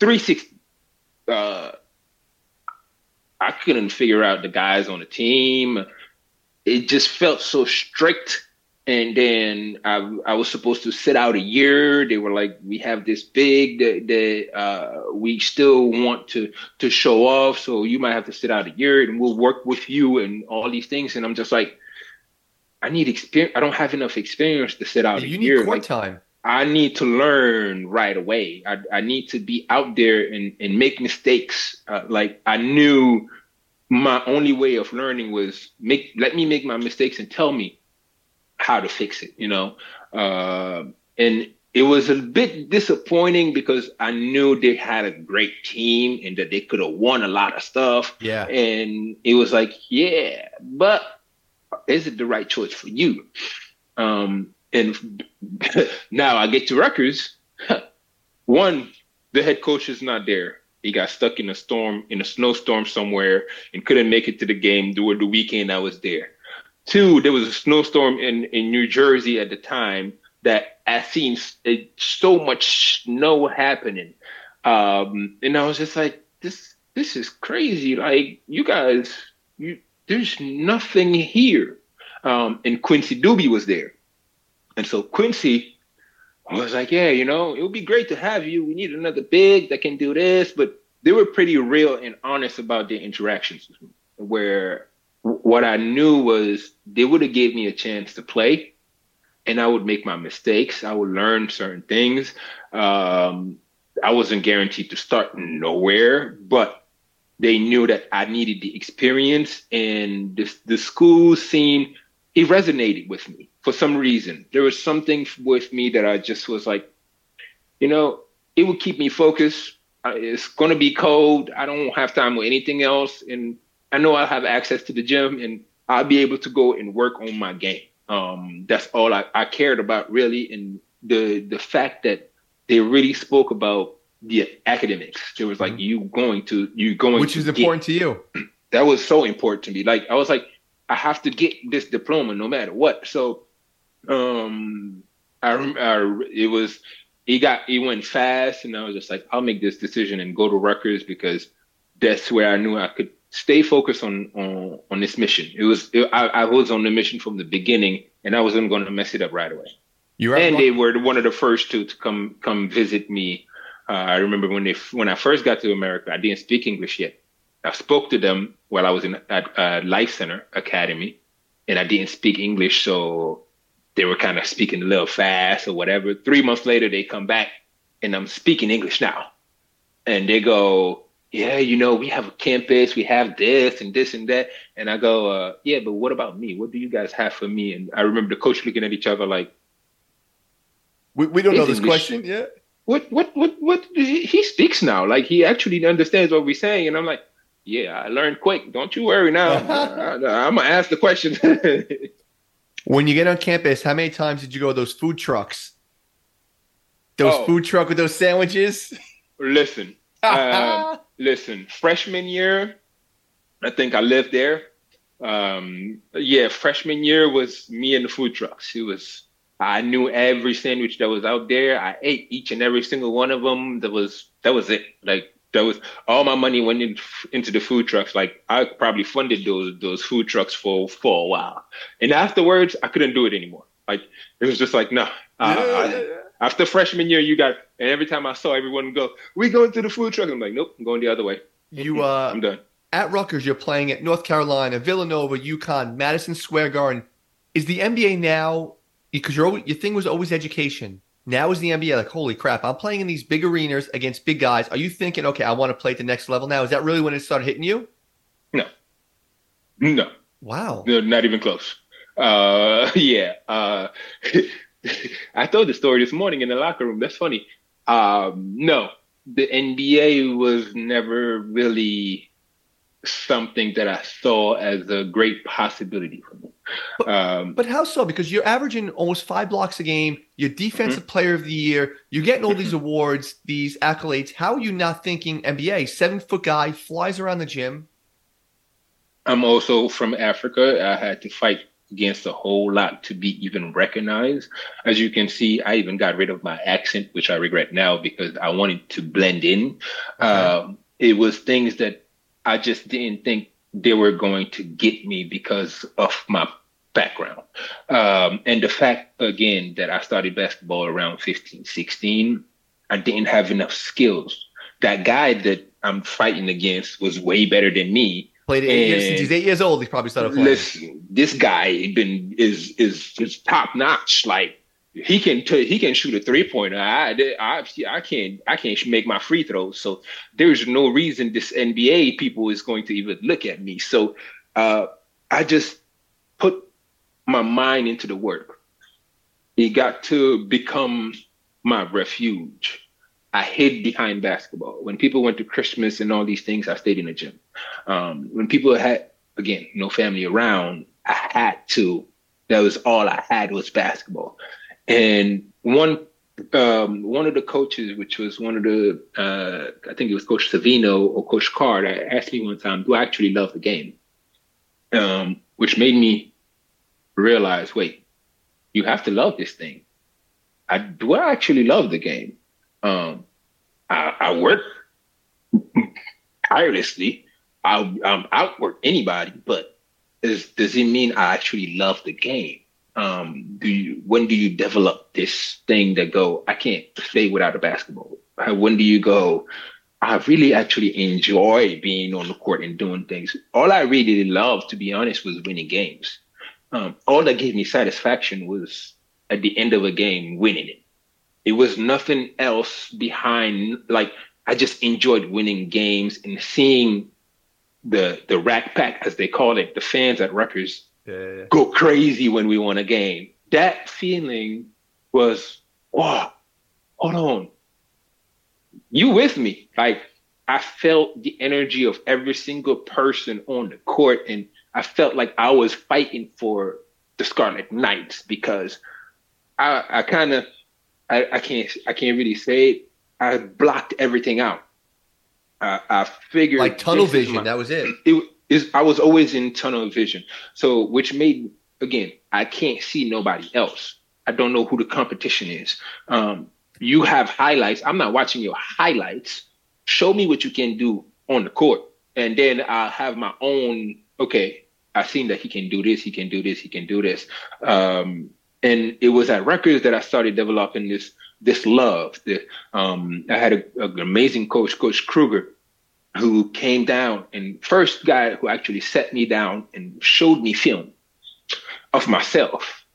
360. Uh, I couldn't figure out the guys on the team. It just felt so strict. And then I, I was supposed to sit out a year. They were like, "We have this big that, that uh, we still want to to show off, so you might have to sit out a year, and we'll work with you and all these things." And I'm just like, I need experience. I don't have enough experience to sit out you a need year. court Like, time. I need to learn right away. I, I need to be out there and, and make mistakes. Uh, like I knew my only way of learning was make let me make my mistakes and tell me how to fix it. You know, uh, and it was a bit disappointing because I knew they had a great team and that they could have won a lot of stuff. Yeah, and it was like, yeah, but is it the right choice for you? Um, and now I get to Rutgers. One, the head coach is not there. He got stuck in a storm, in a snowstorm somewhere, and couldn't make it to the game during the weekend I was there. Two, there was a snowstorm in, in New Jersey at the time that I seen so much snow happening. Um, and I was just like, this, this is crazy. Like you guys, you, there's nothing here. Um, and Quincy Douby was there. And so Quincy was like, yeah, you know, it would be great to have you. We need another big that can do this. But they were pretty real and honest about their interactions where what I knew was they would have gave me a chance to play and I would make my mistakes. I would learn certain things. Um, I wasn't guaranteed to start nowhere, but they knew that I needed the experience and this, the school scene it resonated with me for some reason. There was something with me that I just was like, you know, it would keep me focused. It's going to be cold. I don't have time with anything else. And I know I'll have access to the gym and I'll be able to go and work on my game. Um, that's all I, I cared about really. And the, the fact that they really spoke about the academics. It was like, mm-hmm. you going to, you going Which is important get, to you. That was so important to me. Like, I was like, I have to get this diploma no matter what. So um, I, I it was he got he went fast, and I was just like, I'll make this decision and go to Rutgers because that's where I knew I could stay focused on on, on this mission. It was it, I, I was on the mission from the beginning, and I wasn't going to mess it up right away. You and they were one of the first to to come come visit me. Uh, I remember when they when I first got to America, I didn't speak English yet. I spoke to them while I was in at uh, Life Center Academy, and I didn't speak English, so they were kind of speaking a little fast or whatever. Three months later, they come back and I'm speaking English now. And they go, yeah, you know, we have a campus, we have this and this and that. And I go, uh, yeah, but what about me? What do you guys have for me? And I remember the coach looking at each other like, we, we don't know this English, question yet. What, what, what, what? He speaks now. Like he actually understands what we're saying. And I'm like, yeah, I learned quick. Don't you worry now. I, I'm going to ask the question. When you get on campus, how many times did you go to those food trucks? Those oh. food truck with those sandwiches? Listen, uh, listen. Freshman year, I think I lived there. Um, yeah, freshman year was me and the food trucks. It was I knew every sandwich that was out there. I ate each and every single one of them. That was that was it. Like that was all my money went in, into the food trucks. Like I probably funded those those food trucks for for a while, and afterwards I couldn't do it anymore. Like it was just like no. Yeah, yeah. After freshman year, you got and every time I saw everyone go, "We going to the food truck," I'm like, "Nope, I'm going the other way." You uh, I'm done. At Rutgers, you're playing at North Carolina, Villanova, UConn, Madison Square Garden. Is the NBA now because your your thing was always education? Now is the NBA like holy crap? I'm playing in these big arenas against big guys. Are you thinking, okay, I want to play at the next level now? Is that really when it started hitting you? No, no. Wow. No, not even close. Uh, yeah. Uh, I told the story this morning in the locker room. That's funny. Um, no, the NBA was never really something that I saw as a great possibility for me. But, um, but how so? Because you're averaging almost five blocks a game. You're defensive mm-hmm. player of the year. You're getting all these awards, these accolades. How are you not thinking NBA? Seven foot guy flies around the gym. I'm also from Africa. I had to fight against a whole lot to be even recognized. As you can see, I even got rid of my accent, which I regret now because I wanted to blend in. Okay. Um, it was things that I just didn't think they were going to get me because of my background. Um, and the fact, again, that I started basketball around 15, 16, I didn't have enough skills. That guy that I'm fighting against was way better than me Played eight years since he's eight years old. He's probably started playing. Listen, this guy been is is is top notch. Like he can t- he can shoot a three pointer. I, I I can't I can't make my free throws. So there's no reason this NBA people is going to even look at me. So uh, I just put my mind into the work. It got to become my refuge. I hid behind basketball. When people went to Christmas and all these things, I stayed in the gym. Um, when people had, again, no family around, I had to. That was all I had was basketball. And one um, one of the coaches, which was one of the, uh, I think it was Coach Savino or Coach Card, asked me one time, "Do I actually love the game?" Um, which made me realize, wait, you have to love this thing. I, do I actually love the game? Um, I, I work tirelessly. I um, outwork anybody, but is, does it mean I actually love the game? Um, do you, when do you develop this thing that go, I can't stay without a basketball? Uh, when do you go, I really actually enjoy being on the court and doing things. All I really loved, to be honest, was winning games. Um, all that gave me satisfaction was at the end of a game, winning it. It was nothing else behind. Like I just enjoyed winning games and seeing the the rack pack, as they call it, the fans at Rutgers yeah. go crazy when we won a game. That feeling was, wow, hold on. You with me? Like I felt the energy of every single person on the court, and I felt like I was fighting for the Scarlet Knights because I, I kind of I, I can't I can't really say it. I blocked everything out. I, I figured like tunnel vision. My, that was it. It is. I was always in tunnel vision. So which made again I can't see nobody else. I don't know who the competition is. Um, you have highlights. I'm not watching your highlights. Show me what you can do on the court, and then I'll have my own. Okay, I've seen that he can do this. He can do this. He can do this. Um, and it was at Rutgers that I started developing this this love. That um, I had an amazing coach, Coach Kruger, who came down and first guy who actually set me down and showed me film of myself.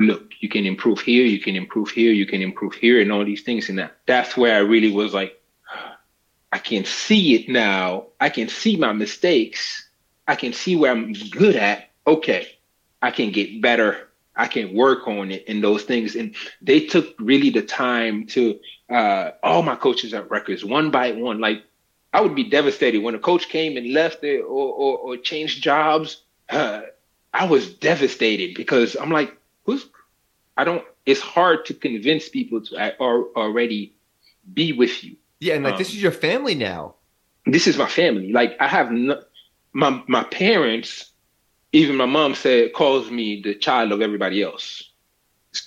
Look, you can improve here, you can improve here, you can improve here, and all these things. And that that's where I really was like, I can see it now. I can see my mistakes. I can see where I'm good at. Okay, I can get better I can work on it and those things. And they took really the time to uh, all my coaches at Rutgers one by one. Like I would be devastated when a coach came and left it or, or, or changed jobs. Uh, I was devastated because I'm like, who's? I don't. It's hard to convince people to or, already be with you. Yeah, and like um, this is your family now. This is my family. Like I have no, my my parents even my mom said calls me the child of everybody else.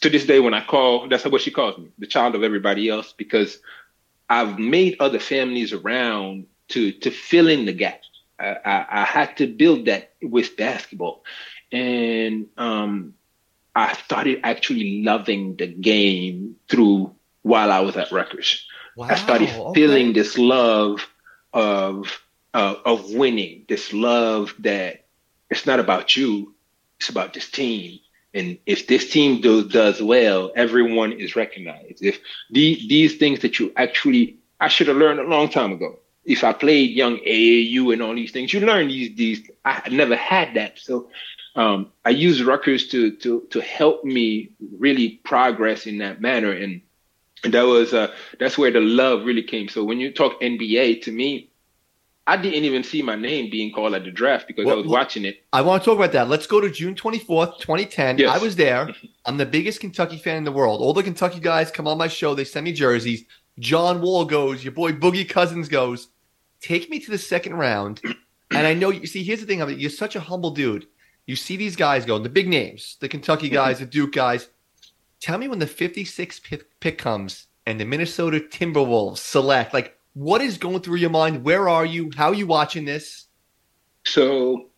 To this day, when I call, that's what she calls me, the child of everybody else, because I've made other families around to to fill in the gap. I, I, I had to build that with basketball, and um, I started actually loving the game through while I was at Rutgers. Wow, I started okay. feeling this love of uh, of winning, this love that it's not about you, it's about this team. And if this team do, does well, everyone is recognized. If the, these things that you actually, I should have learned a long time ago. If I played young AAU and all these things, you learn these, these, I never had that. So, um, I use Rutgers to, to, to help me really progress in that manner. And, that was, uh, that's where the love really came. So when you talk NBA to me, I didn't even see my name being called at the draft because well, I was watching it. I want to talk about that. Let's go to June 24th, 2010. Yes. I was there. I'm the biggest Kentucky fan in the world. All the Kentucky guys come on my show. They send me jerseys. John Wall goes. Your boy Boogie Cousins goes. Take me to the second round. And I know you see, here's the thing of it. You're such a humble dude. You see these guys going, the big names, the Kentucky mm-hmm. guys, the Duke guys. Tell me when the 56th pick comes and the Minnesota Timberwolves select, like, what is going through your mind? Where are you? How are you watching this? So,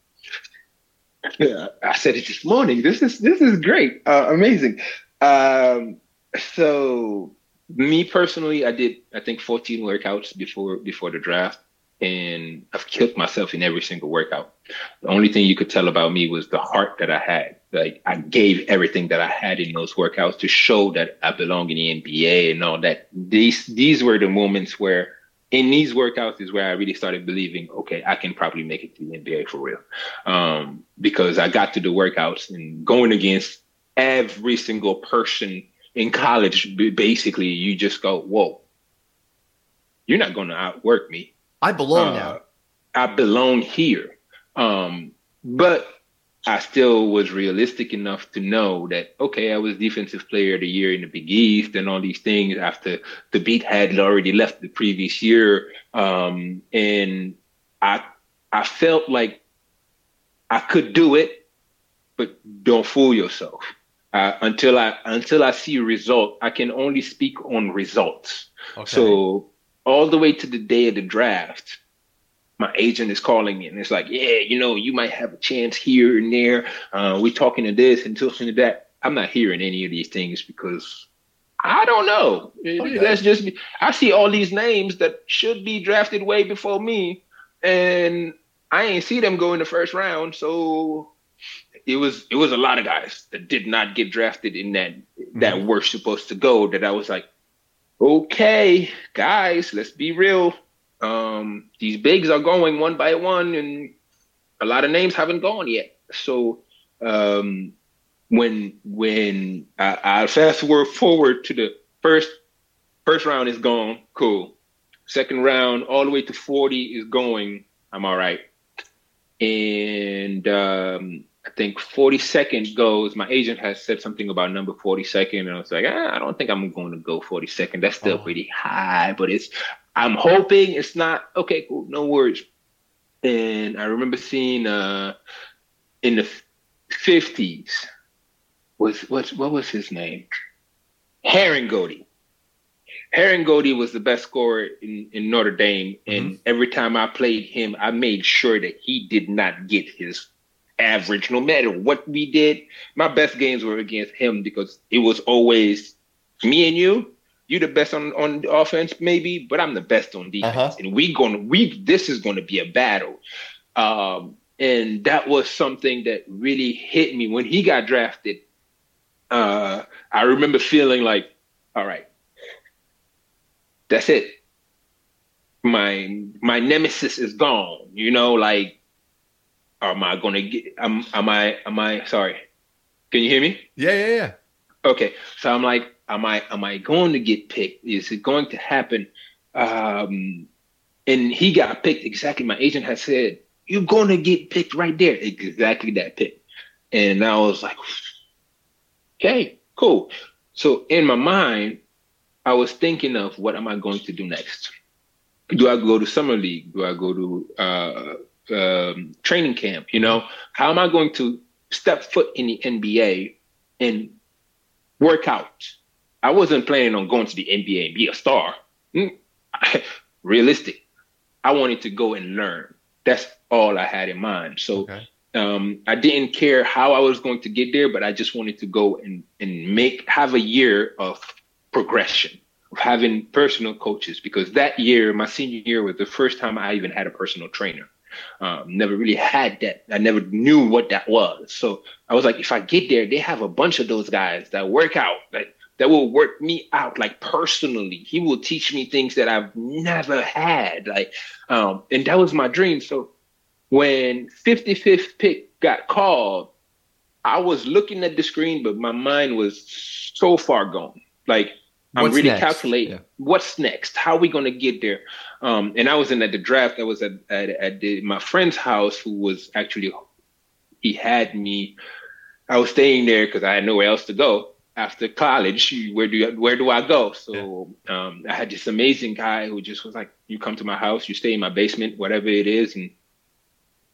yeah, I said it this morning. This is this is great, uh, amazing. Um, so, me personally, I did I think 14 workouts before before the draft, and I've killed myself in every single workout. The only thing you could tell about me was the heart that I had. Like I gave everything that I had in those workouts to show that I belong in the NBA and all that. These these were the moments where in these workouts is where I really started believing, okay, I can probably make it to the NBA for real. Um, because I got to the workouts and going against every single person in college, basically, you just go, whoa, you're not going to outwork me. I belong uh, now. I belong here. Um, but I still was realistic enough to know that okay, I was defensive player of the year in the Big East and all these things after Thabeet had already left the previous year, um, and I I felt like I could do it, but don't fool yourself. Uh, until I until I see a result, I can only speak on results. Okay. So all the way to the day of the draft, my agent is calling me and it's like, yeah, you know, you might have a chance here and there. Uh, we're talking to this and talking to that. I'm not hearing any of these things because I don't know. Okay. That's just me. I see all these names that should be drafted way before me, and I ain't see them go in the first round. So it was it was a lot of guys that did not get drafted in that that mm-hmm. were supposed to go. That I was like, okay, guys, let's be real. Um, these bigs are going one by one, and a lot of names haven't gone yet. So um, when when I, I fast forward to the first first round is gone, cool. Second round, all the way to forty is going. I'm all right. And um, I think 42nd goes. My agent has said something about number 42nd, and I was like, ah, I don't think I'm going to go 42nd. That's still oh. pretty high, but it's I'm hoping it's not okay. Cool, no worries. And I remember seeing uh, in the fifties was what what was his name? Harangody. Harangody was the best scorer in, in Notre Dame, and mm-hmm. every time I played him, I made sure that he did not get his average, no matter what we did. My best games were against him because it was always me and you you the best on on offense, maybe, but I'm the best on defense, uh-huh. and we gonna we this is gonna be a battle. Um, and that was something that really hit me when he got drafted. Uh, I remember feeling like, all right, that's it. My my nemesis is gone. You know, like, am I gonna get? Am, am I? Am I? Sorry. Can you hear me? Yeah, yeah, yeah. Okay, so I'm like, am I am I going to get picked? Is it going to happen? Um, and he got picked exactly. My agent had said, "You're going to get picked right there." Exactly that pick, and I was like, "Okay, cool." So in my mind, I was thinking of what am I going to do next? Do I go to summer league? Do I go to uh, um, training camp? You know, how am I going to step foot in the NBA and work out? I wasn't planning on going to the NBA and be a star. Mm, realistic. I wanted to go and learn. That's all I had in mind. So okay. um, I didn't care how I was going to get there, but I just wanted to go and, and make have a year of progression of having personal coaches because that year, my senior year, was the first time I even had a personal trainer. Um, never really had that. I never knew what that was. So I was like, if I get there, they have a bunch of those guys that work out, that that will work me out like personally. He will teach me things that I've never had. Like, um, and that was my dream. So when 55th pick got called, I was looking at the screen, but my mind was so far gone. Like I'm what's really next? calculating yeah. what's next. How are we going to get there? Um, and I was in at the draft. I was at at, at the, my friend's house, who was actually he had me. I was staying there because I had nowhere else to go after college. Where do you, where do I go? So yeah. um, I had this amazing guy who just was like, "You come to my house, you stay in my basement, whatever it is," and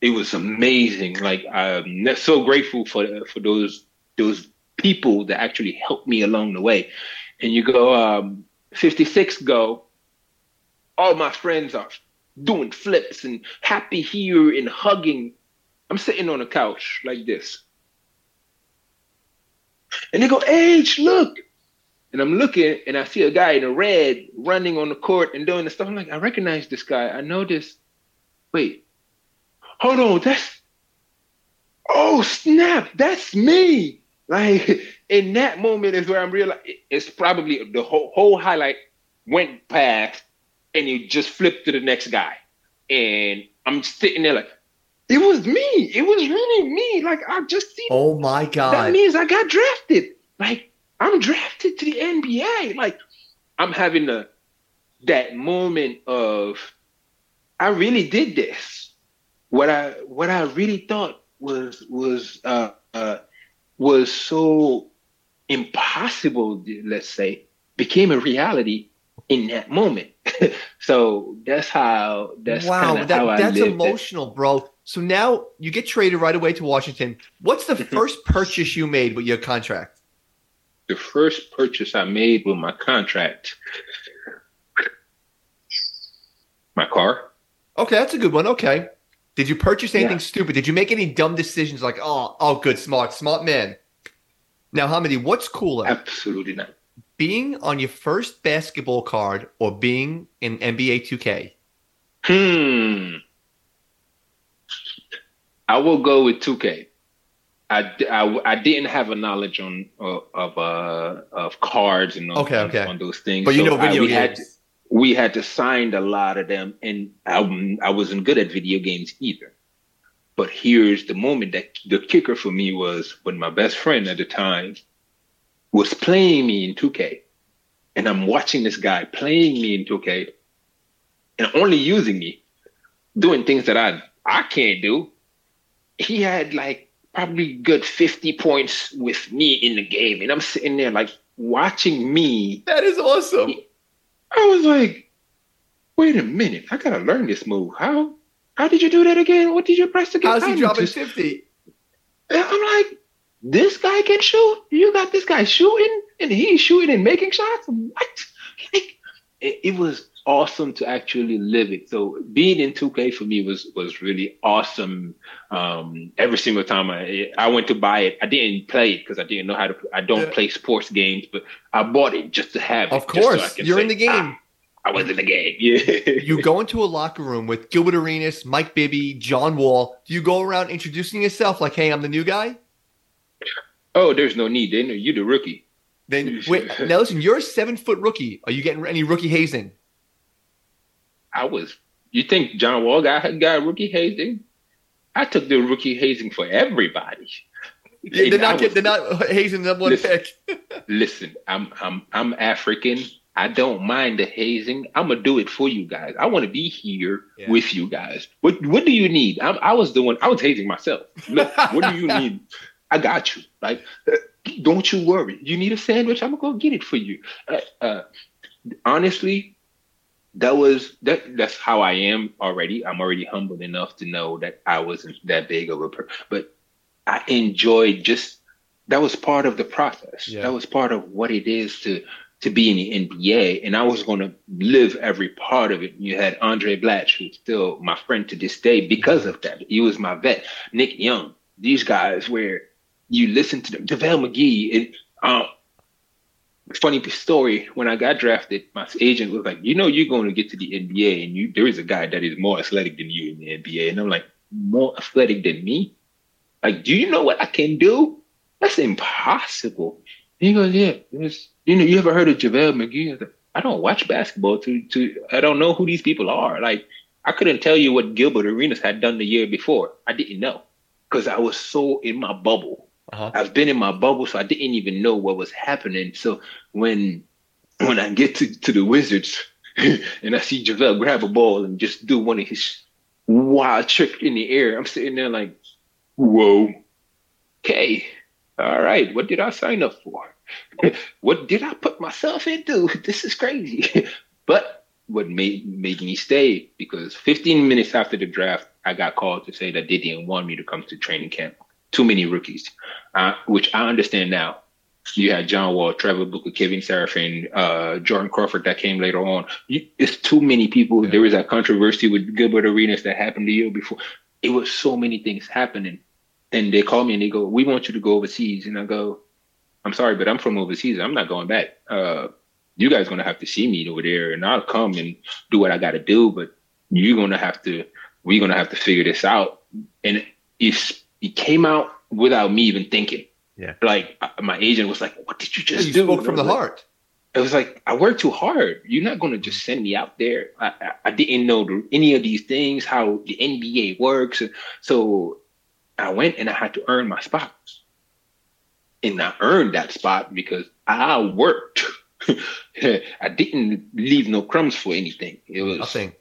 it was amazing. Like I'm so grateful for for those those people that actually helped me along the way. And you go um, 56 go. All my friends are doing flips and happy here and hugging. I'm sitting on a couch like this. And they go, Age, look. And I'm looking and I see a guy in a red running on the court and doing the stuff. I'm like, I recognize this guy. I know this. Wait, hold on, that's oh snap, that's me. Like in that moment is where I'm realizing it's probably the whole whole highlight went past and you just flipped to the next guy. And I'm sitting there like, it was me. It was really me. Like I just see Oh my god. That means I got drafted. Like I'm drafted to the NBA. Like I'm having a that moment of I really did this what I what I really thought was was uh, uh, was so impossible, let's say, became a reality in that moment. so that's how that's wow. That, how that's emotional, bro. So now you get traded right away to Washington. What's the mm-hmm. first purchase you made with your contract? The first purchase I made with my contract, my car. Okay, that's a good one. Okay. Did you purchase anything yeah. stupid? Did you make any dumb decisions like, oh, oh, good, smart, smart man? Now, Hamady, what's cooler? Absolutely not. Being on your first basketball card or being in NBA 2K? Hmm. I will go with 2K. I, I, I didn't have a knowledge on uh, of uh, of cards and okay, okay. on those things. But you know, video I, games. Had, we had to sign a lot of them, and I, I wasn't good at video games either. But here's the moment that the kicker for me was when my best friend at the time was playing me in 2K, and I'm watching this guy playing me in 2K, and only using me, doing things that I I can't do. He had like probably good 50 points with me in the game, and I'm sitting there like watching me. That is awesome. I was like, wait a minute, I gotta learn this move. How how did you do that again? What did you press again? How's he dropping 50? I'm like, this guy can shoot. You got this guy shooting and he's shooting and making shots. What? Like, it, it was awesome to actually live it. So being in 2K for me was was really awesome. Um, every single time I I went to buy it, I didn't play it because I didn't know how to. I don't yeah. play sports games, but I bought it just to have it. Of course, so you're say, in the game. Ah, I was in the game. Yeah. you go into a locker room with Gilbert Arenas, Mike Bibby, John Wall. Do you go around introducing yourself like, "Hey, I'm the new guy"? Oh, there's no need. They know you the rookie. Then wait, now listen, you're a seven foot rookie. Are you getting any rookie hazing? I was. You think John Wall got got rookie hazing? I took the rookie hazing for everybody. Yeah, they're not was, they're not hazing them one listen, pick. listen, I'm I'm I'm African. I don't mind the hazing. I'm gonna do it for you guys. I want to be here yeah. with you guys. What What do you need? I'm, i was the one. I was hazing myself. Look, what do you need? I got you. Like, uh, don't you worry. You need a sandwich? I'm gonna go get it for you. Uh, uh, honestly, that was that that's how I am already. I'm already humbled enough to know that I wasn't that big of a per but I enjoyed just that was part of the process. Yeah. That was part of what it is to to be in the NBA. And I was gonna live every part of it. You had Andray Blatche, who's still my friend to this day because of that. He was my vet. Nick Young, these guys where you listen to them, JaVale McGee, and um, funny story. When I got drafted, my agent was like, "You know, you're going to get to the NBA, and you there is a guy that is more athletic than you in the NBA." And I'm like, "More athletic than me? Like, do you know what I can do? That's impossible." And he goes, "Yeah, you know, you ever heard of JaVale McGee?" I, like, I don't watch basketball. To to I don't know who these people are. Like, I couldn't tell you what Gilbert Arenas had done the year before. I didn't know because I was so in my bubble. Uh-huh. I've been in my bubble, so I didn't even know what was happening. So when when I get to, to the Wizards and I see JaVale grab a ball and just do one of his wild trick in the air, I'm sitting there like, whoa, okay, all right, what did I sign up for? what did I put myself into? This is crazy. but what made made me stay because 15 minutes after the draft, I got called to say that they didn't want me to come to training camp too many rookies, uh, which I understand now. You had John Wall, Trevor Booker, Kevin Seraphin, uh, Jordan Crawford that came later on. You, it's too many people. Yeah. There was that controversy with Gilbert Arenas that happened the year before. It was so many things happening. And they call me and they go, We want you to go overseas. And I go, I'm sorry, but I'm from overseas. I'm not going back. Uh, you guys gonna have to see me over there and I'll come and do what I gotta do, but you're gonna have to we're gonna have to figure this out. And it's it came out without me even thinking. Yeah. Like my agent was like, "What did you just you do?" Spoke from the like, heart. It was like I worked too hard. You're not going to just send me out there. I, I, I didn't know the, any of these things, how the NBA works. So I went and I had to earn my spot, and I earned that spot because I worked. I didn't leave no crumbs for anything. It was nothing.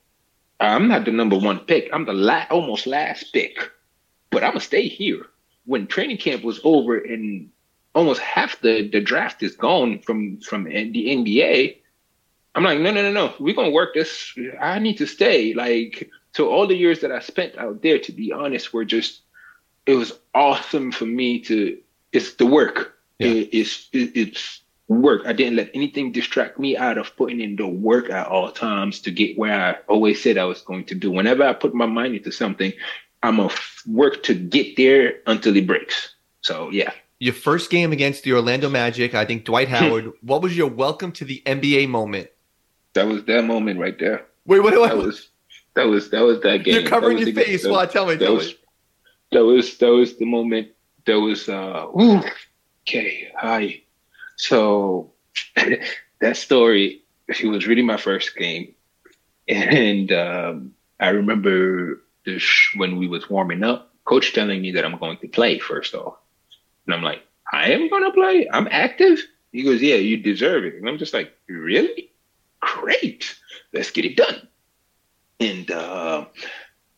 I'm not the number one pick. I'm the la- almost last pick but I'm gonna stay here. When training camp was over and almost half the, the draft is gone from from the NBA, I'm like, no, no, no, no. We're gonna work this. I need to stay. Like, so all the years that I spent out there, to be honest, were just it was awesome for me to. It's the work. Yeah. It, it's it, it's work. I didn't let anything distract me out of putting in the work at all times to get where I always said I was going to do. Whenever I put my mind into something, I'm gonna work to get there until it breaks. So yeah. Your first game against the Orlando Magic, I think Dwight Howard. what was your welcome to the NBA moment? That was that moment right there. Wait, what? what? That was that was that was that game. You're covering your face while I tell me. That tell was, that was that was the moment. That was uh. Okay, hi. So that story. It was really my first game, and um, I remember when we was warming up, coach telling me that I'm going to play first off. And I'm like, I am going to play? I'm active? He goes, yeah, you deserve it. And I'm just like, really? Great. Let's get it done. And uh,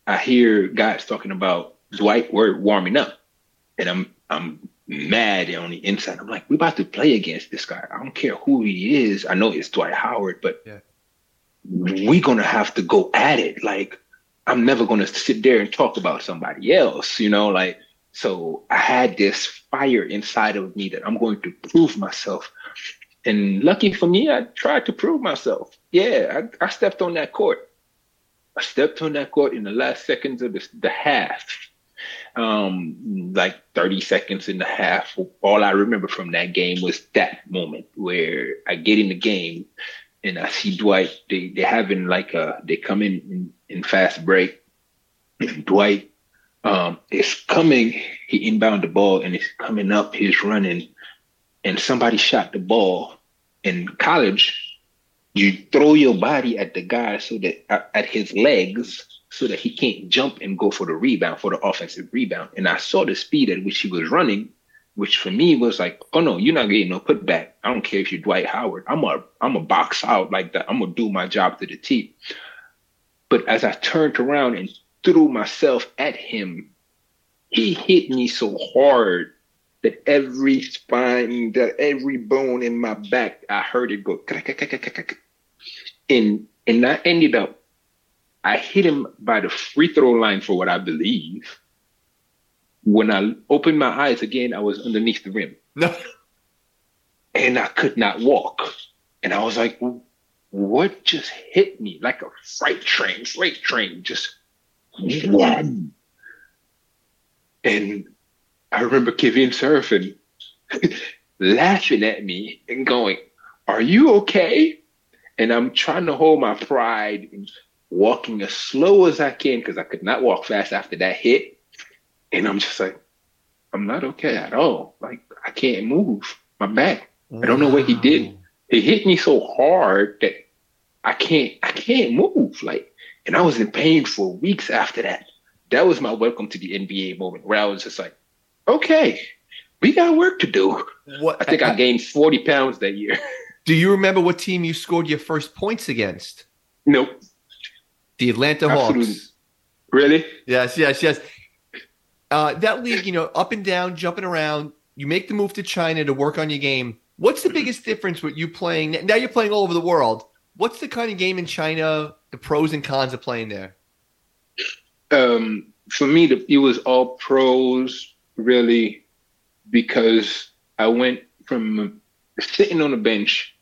I hear guys talking about Dwight Howard warming up. And I'm I'm mad on the inside. I'm like, we're about to play against this guy. I don't care who he is. I know it's Dwight Howard, but yeah. we're gonna have to go at it. Like I'm never going to sit there and talk about somebody else, you know, like, so I had this fire inside of me that I'm going to prove myself. And lucky for me, I tried to prove myself. Yeah, I, I stepped on that court. I stepped on that court in the last seconds of the, the half, um, like 30 seconds in the half. All I remember from that game was that moment where I get in the game and I see Dwight. They they having like a they come in in, fast break. Dwight um, is coming. He inbound the ball and it's coming up. He's running, and somebody shot the ball. In college, you throw your body at the guy so that uh, at his legs so that he can't jump and go for the rebound for the offensive rebound. And I saw the speed at which he was running which for me was like, oh no, you're not getting no putback. I don't care if you're Dwight Howard. I'm a I'm a box out like that. I'm gonna do my job to the T. But as I turned around and threw myself at him, he hit me so hard that every spine, that every bone in my back, I heard it go. And and I ended up, I hit him by the free throw line for what I believe when I opened my eyes again, I was underneath the rim. No. And I could not walk. And I was like, what just hit me like a freight train, freight train, just one. And I remember Kevin Seraphin laughing at me and going, Are you okay? And I'm trying to hold my pride and walking as slow as I can because I could not walk fast after that hit. And I'm just like, I'm not okay at all. Like I can't move my back. I don't know what he did. He hit me so hard that I can't I can't move. Like and I was in pain for weeks after that. That was my welcome to the NBA moment where I was just like, okay, we got work to do. What I think I gained 40 pounds that year. Do you remember what team you scored your first points against? Nope. The Atlanta Absolutely. Hawks. Really? Yes, yes, yes. Uh, that league, you know, up and down, jumping around. You make the move to China to work on your game. What's the biggest difference with you playing? Now you're playing all over the world. What's the kind of game in China? The pros and cons of playing there. Um, for me, the, it was all pros, really, because I went from sitting on the bench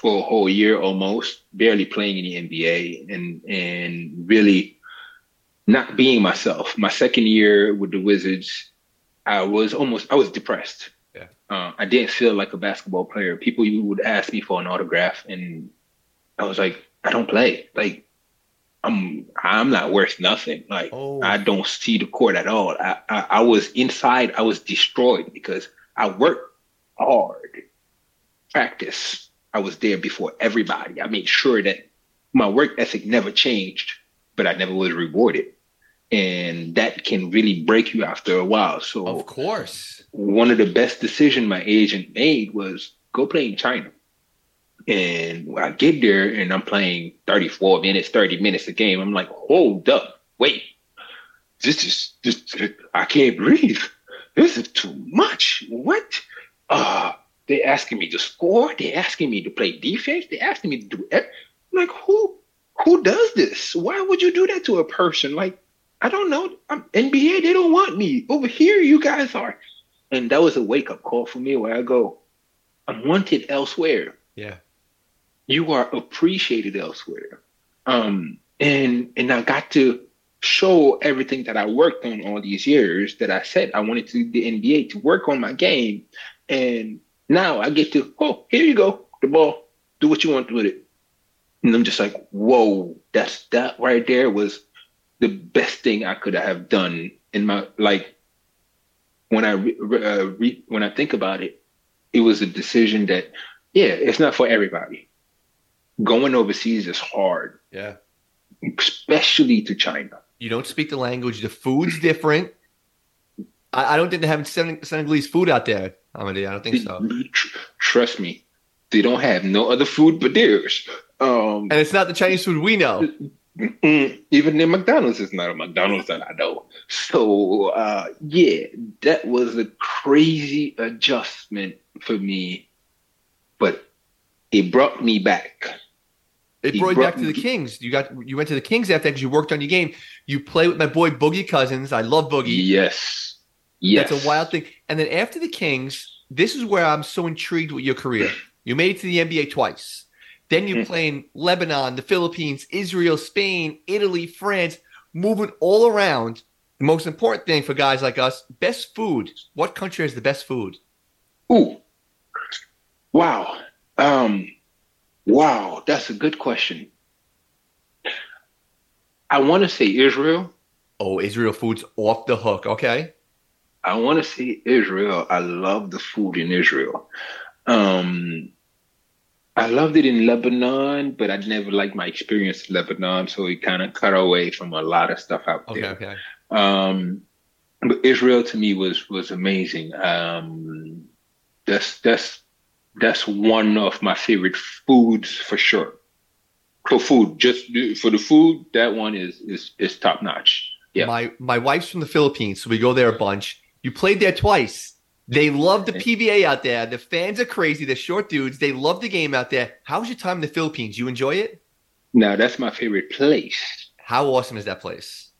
for a whole year almost, barely playing in the NBA, and and really not being myself. My second year with the Wizards, I was almost I was depressed. Uh, I didn't feel like a basketball player. People you would ask me for an autograph, and I was like, I don't play. Like I'm I'm not worth nothing. Like oh. I don't see the court at all. I, I, I was inside. I was destroyed because I worked hard, practice. I was there before everybody. I made sure that my work ethic never changed, but I never was rewarded, and that can really break you after a while. So of course, one of the best decisions my agent made was go play in China. And I get there and I'm playing 34 minutes, 30 minutes a game. I'm like, hold up, wait. This is this I can't breathe. This is too much. What? Uh they asking me to score. They're asking me to play defense. They're asking me to do it. like, who who does this? Why would you do that to a person? Like, I don't know. I'm NBA, they don't want me. Over here, you guys are. And that was a wake up call for me where I go, I'm wanted elsewhere. Yeah you are appreciated elsewhere. Um, and and I got to show everything that I worked on all these years that I said I wanted to do the NBA to work on my game. And now I get to, oh, here you go, the ball, do what you want with it. And I'm just like, whoa, that's that right there was the best thing I could have done in my like. When I re, uh, re, when I think about it, it was a decision that yeah, it's not for everybody going overseas is hard. Yeah. Especially to China. You don't speak the language. The food's different. I, I don't think they have Senegalese food out there, Hamady. I don't think so. Trust me, they don't have no other food but theirs. Um, and it's not the Chinese food we know. Even in McDonald's it's not a McDonald's that I know. So uh, yeah, that was a crazy adjustment for me, but it brought me back. It brought you back to the Kings. You got you went to the Kings after because you worked on your game. You play with my boy Boogie Cousins. I love Boogie. Yes. Yes. That's a wild thing. And then after the Kings, this is where I'm so intrigued with your career. You made it to the NBA twice. Then you mm. play in Lebanon, the Philippines, Israel, Spain, Italy, France, moving all around. The most important thing for guys like us, best food. What country has the best food? Ooh. Wow. Um Wow, that's a good question. I want to say Israel. Oh, Israel food's off the hook. Okay. I want to say Israel. I love the food in Israel. Um, I loved it in Lebanon, but I never liked my experience in Lebanon, so it kind of cut away from a lot of stuff out there. Okay, okay. Um, but Israel to me was was amazing. Um, that's that's that's one of my favorite foods for sure. For food, just for the food, that one is is is top notch. Yeah. My my wife's from the Philippines, so we go there a bunch. You played there twice. They love the PBA out there. The fans are crazy. The short dudes. They love the game out there. How was your time in the Philippines? You enjoy it? No, that's my favorite place. How awesome is that place?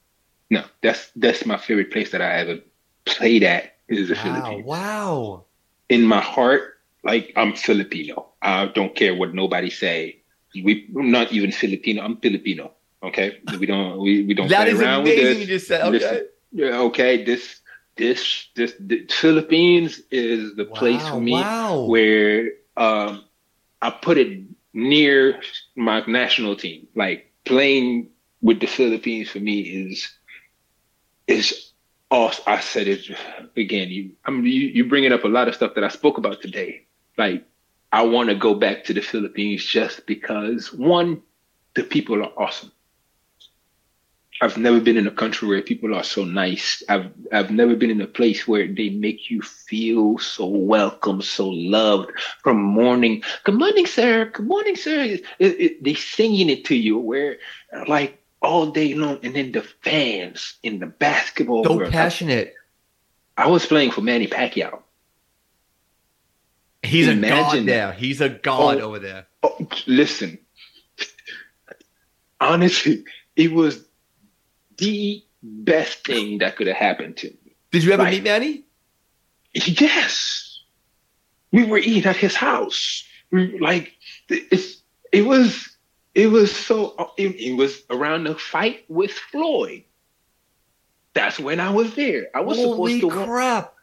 No, that's that's my favorite place that I ever played at is the wow, Philippines. Wow. In my heart, like I'm Filipino. I don't care what nobody say. We I'm not even Filipino. I'm Filipino. Okay, we don't we, we don't that play is around amazing with this. You just said okay. This, yeah, okay. This this this the Philippines is the wow, place for me wow. where um I put it near my national team. Like playing with the Philippines for me is is awesome. I said it again. You, I mean, you you bringing up a lot of stuff that I spoke about today. Like I want to go back to the Philippines just because one, the people are awesome. I've never been in a country where people are so nice. I've I've never been in a place where they make you feel so welcome, so loved from morning. Good morning, sir. Good morning, sir. It, it, they singing it to you where like all day long, and then the fans in the basketball. So world, passionate. I, I, was playing for Manny Pacquiao. He's Imagine a god there. He's a god oh, over there. Oh, listen, honestly, it was the best thing that could have happened to me. Did you ever like, meet Manny? Yes. We were eating at his house. We, like it's it was it was so it, it was around the fight with Floyd. That's when I was there. I was Holy supposed to crap.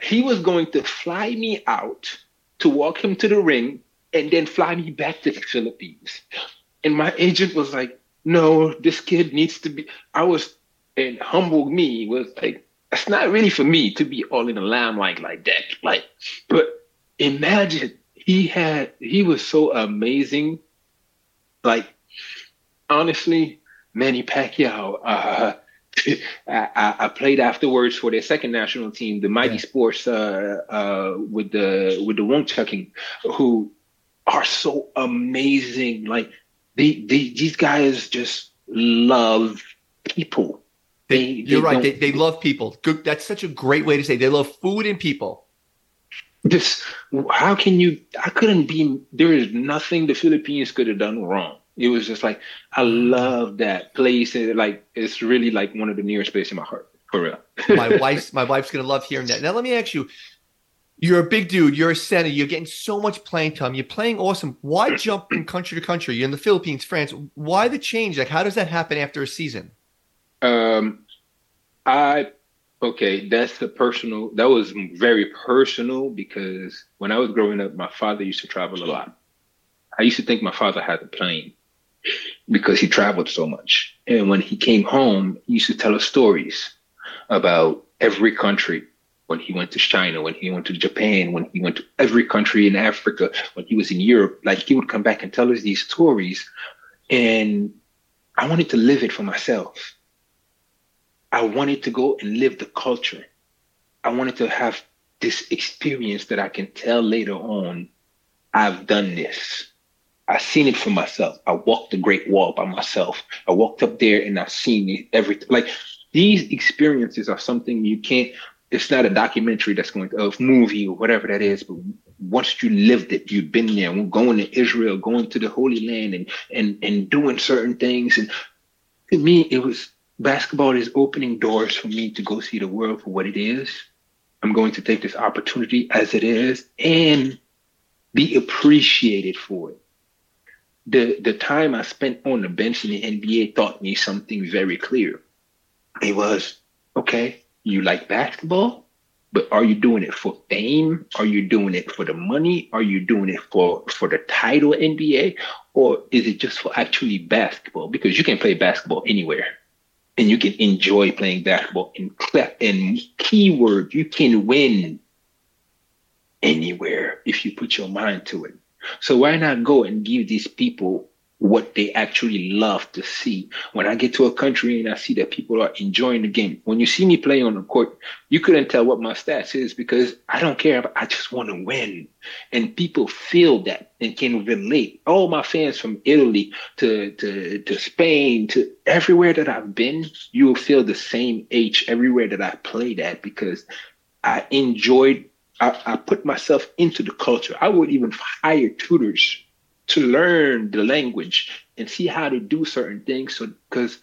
He was going to fly me out to walk him to the ring and then fly me back to the Philippines. And my agent was like, no, this kid needs to be. I was, and humbled me was like, it's not really for me to be all in the limelight like that. Like, but imagine he had, he was so amazing. Like, honestly, Manny Pacquiao, uh, I, I, played afterwards for their second national team, the Mighty yeah. Sports, uh, uh, with the with the Woonchucking, who are so amazing. Like they, they these guys just love people. They, You're right. They, they love people. Good. That's such a great way to say. It. They love food and people. This. How can you? I couldn't be. There is nothing the Philippines could have done wrong. It was just like I love that place. And like it's really like one of the nearest places in my heart. For real. my wife's my wife's gonna love hearing that. Now let me ask you. You're a big dude. You're a center. You're getting so much playing time. You're playing awesome. Why jump from country to country? You're in the Philippines, France. Why the change? Like, how does that happen after a season? Um, I okay. That's the personal. That was very personal because when I was growing up, my father used to travel a lot. I used to think my father had a plane because he traveled so much. And when he came home, he used to tell us stories about every country when he went to China, when he went to Japan, when he went to every country in Africa, when he was in Europe, like he would come back and tell us these stories. And I wanted to live it for myself. I wanted to go and live the culture. I wanted to have this experience that I can tell later on, I've done this. I've seen it for myself. I walked the Great Wall by myself. I walked up there and I've seen everything. Like these experiences are something you can't it's not a documentary that's going to, movie or whatever that is, but once you lived it, you've been there, going to Israel, going to the Holy Land and, and, and doing certain things. And to me, it was basketball is opening doors for me to go see the world for what it is. I'm going to take this opportunity as it is and be appreciated for it. The, the time I spent on the bench in the NBA taught me something very clear. It was, okay, you like basketball, but are you doing it for fame? Are you doing it for the money? Are you doing it for for the title NBA, or is it just for actually basketball? Because you can play basketball anywhere, and you can enjoy playing basketball. In in keyword, you can win anywhere if you put your mind to it. So why not go and give these people what they actually love to see. When I get to a country and I see that people are enjoying the game, when you see me play on the court, you couldn't tell what my stats is because I don't care. I just want to win. And people feel that and can relate. All my fans from Italy to, to, to Spain to everywhere that I've been, you will feel the same H everywhere that I played at because I enjoyed I, I put myself into the culture. I would even hire tutors to learn the language and see how to do certain things. So, because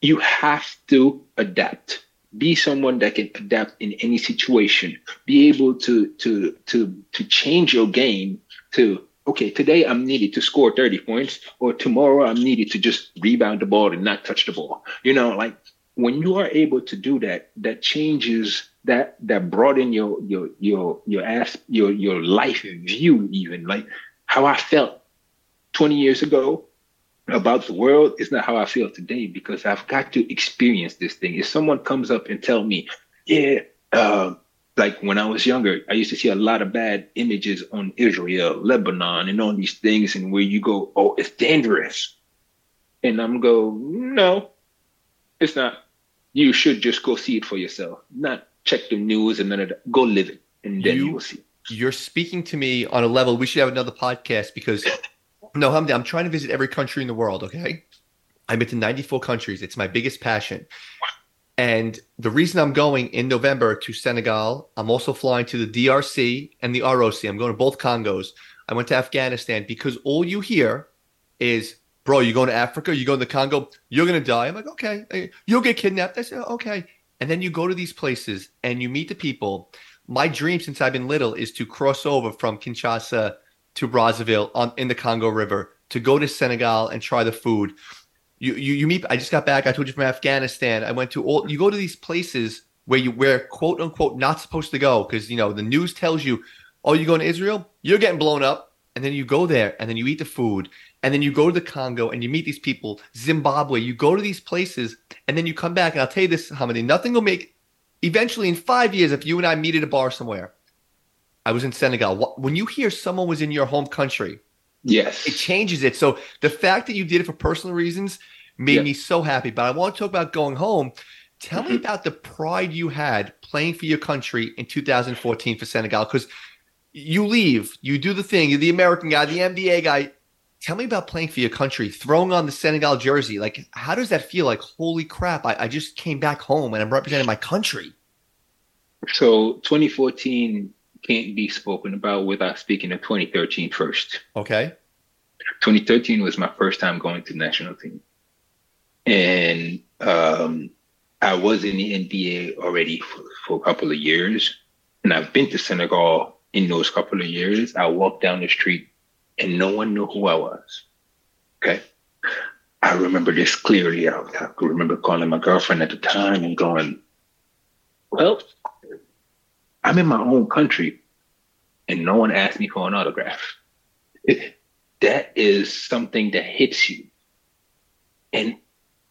you have to adapt. Be someone that can adapt in any situation. Be able to to to to change your game to okay, today I'm needed to score 30 points, or tomorrow I'm needed to just rebound the ball and not touch the ball. You know, like when you are able to do that, that changes that that broaden your your your your ass your your life view even like how I felt 20 years ago about the world is not how I feel today because I've got to experience this thing. If someone comes up and tell me, yeah, uh, like when I was younger, I used to see a lot of bad images on Israel, Lebanon, and all these things, and where you go, oh, it's dangerous. And I'm go, no, it's not. You should just go see it for yourself, not check the news and none of that. Go live it, and then you, you will see. You're speaking to me on a level. We should have another podcast because no, Hamdi, I'm trying to visit every country in the world. Okay, I've been to 94 countries. It's my biggest passion. And the reason I'm going in November to Senegal, I'm also flying to the DRC and the ROC. I'm going to both Congos. I went to Afghanistan because all you hear is, bro, you're going to Africa, you're going to the Congo, you're going to die. I'm like, okay, you'll get kidnapped. I said, okay. And then you go to these places and you meet the people. My dream since I've been little is to cross over from Kinshasa to Brazzaville on in the Congo River to go to Senegal and try the food. You, you you meet. I just got back. I told you from Afghanistan. I went to all. You go to these places where you where quote unquote not supposed to go because you know the news tells you, oh, you going to Israel, you're getting blown up, and then you go there and then you eat the food and then you go to the Congo and you meet these people, Zimbabwe. You go to these places and then you come back and I'll tell you this, Hamady, nothing will make. Eventually, in five years, if you and I meet at a bar somewhere, I was in Senegal. When you hear someone was in your home country, yes, it changes it. So the fact that you did it for personal reasons made me so happy. But I want to talk about going home. Tell mm-hmm. me about the pride you had playing for your country in 2014 for Senegal, because you leave, you do the thing, you're the American guy, the NBA guy. Tell me about playing for your country, throwing on the Senegal jersey. Like, how does that feel? Like, holy crap, I, I just came back home and I'm representing my country. So 2014 can't be spoken about without speaking of 2013 first. Okay. 2013 was my first time going to the national team. And um, I was in the NBA already for, for, a couple of years. And I've been to Senegal in those couple of years. I walked down the street and no one knew who I was. Okay. I remember this clearly. I, I remember calling my girlfriend at the time and going, Well, I'm in my own country and no one asked me for an autograph. It, that is something that hits you. And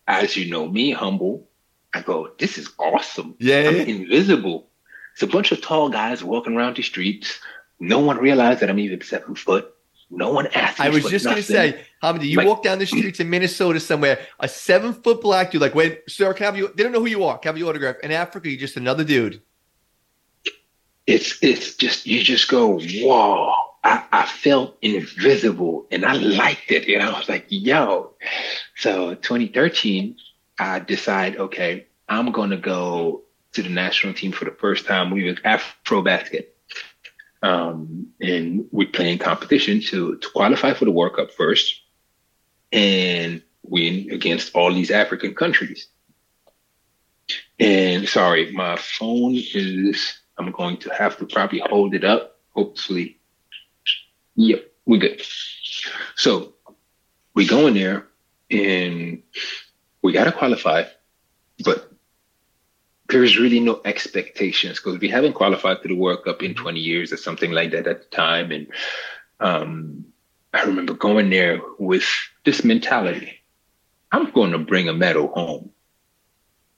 as you know me, humble, I go, this is awesome. Yeah. I'm invisible. It's a bunch of tall guys walking around the streets. No one realized that I'm even seven foot. No one asked me. I was just going to say, Hamdi, you like, walk down the streets in Minnesota somewhere, a seven foot black dude, like, wait, sir, can I have you? They don't know who you are. Can I have your autograph? In Africa, you're just another dude it's it's just you just go, whoa. I, I felt invisible and I liked it. And I was like, yo. So 2013, I decide, okay, I'm gonna go to the national team for the first time. We were AfroBasket. Um, and we play in competition to, to qualify for the World Cup first and win against all these African countries. And sorry, my phone is I'm going to have to probably hold it up. Hopefully. Yep, we're good. So we go in there and we got to qualify, but there's really no expectations because we haven't qualified to the World Cup in 20 years or something like that at the time. And um, I remember going there with this mentality I'm going to bring a medal home.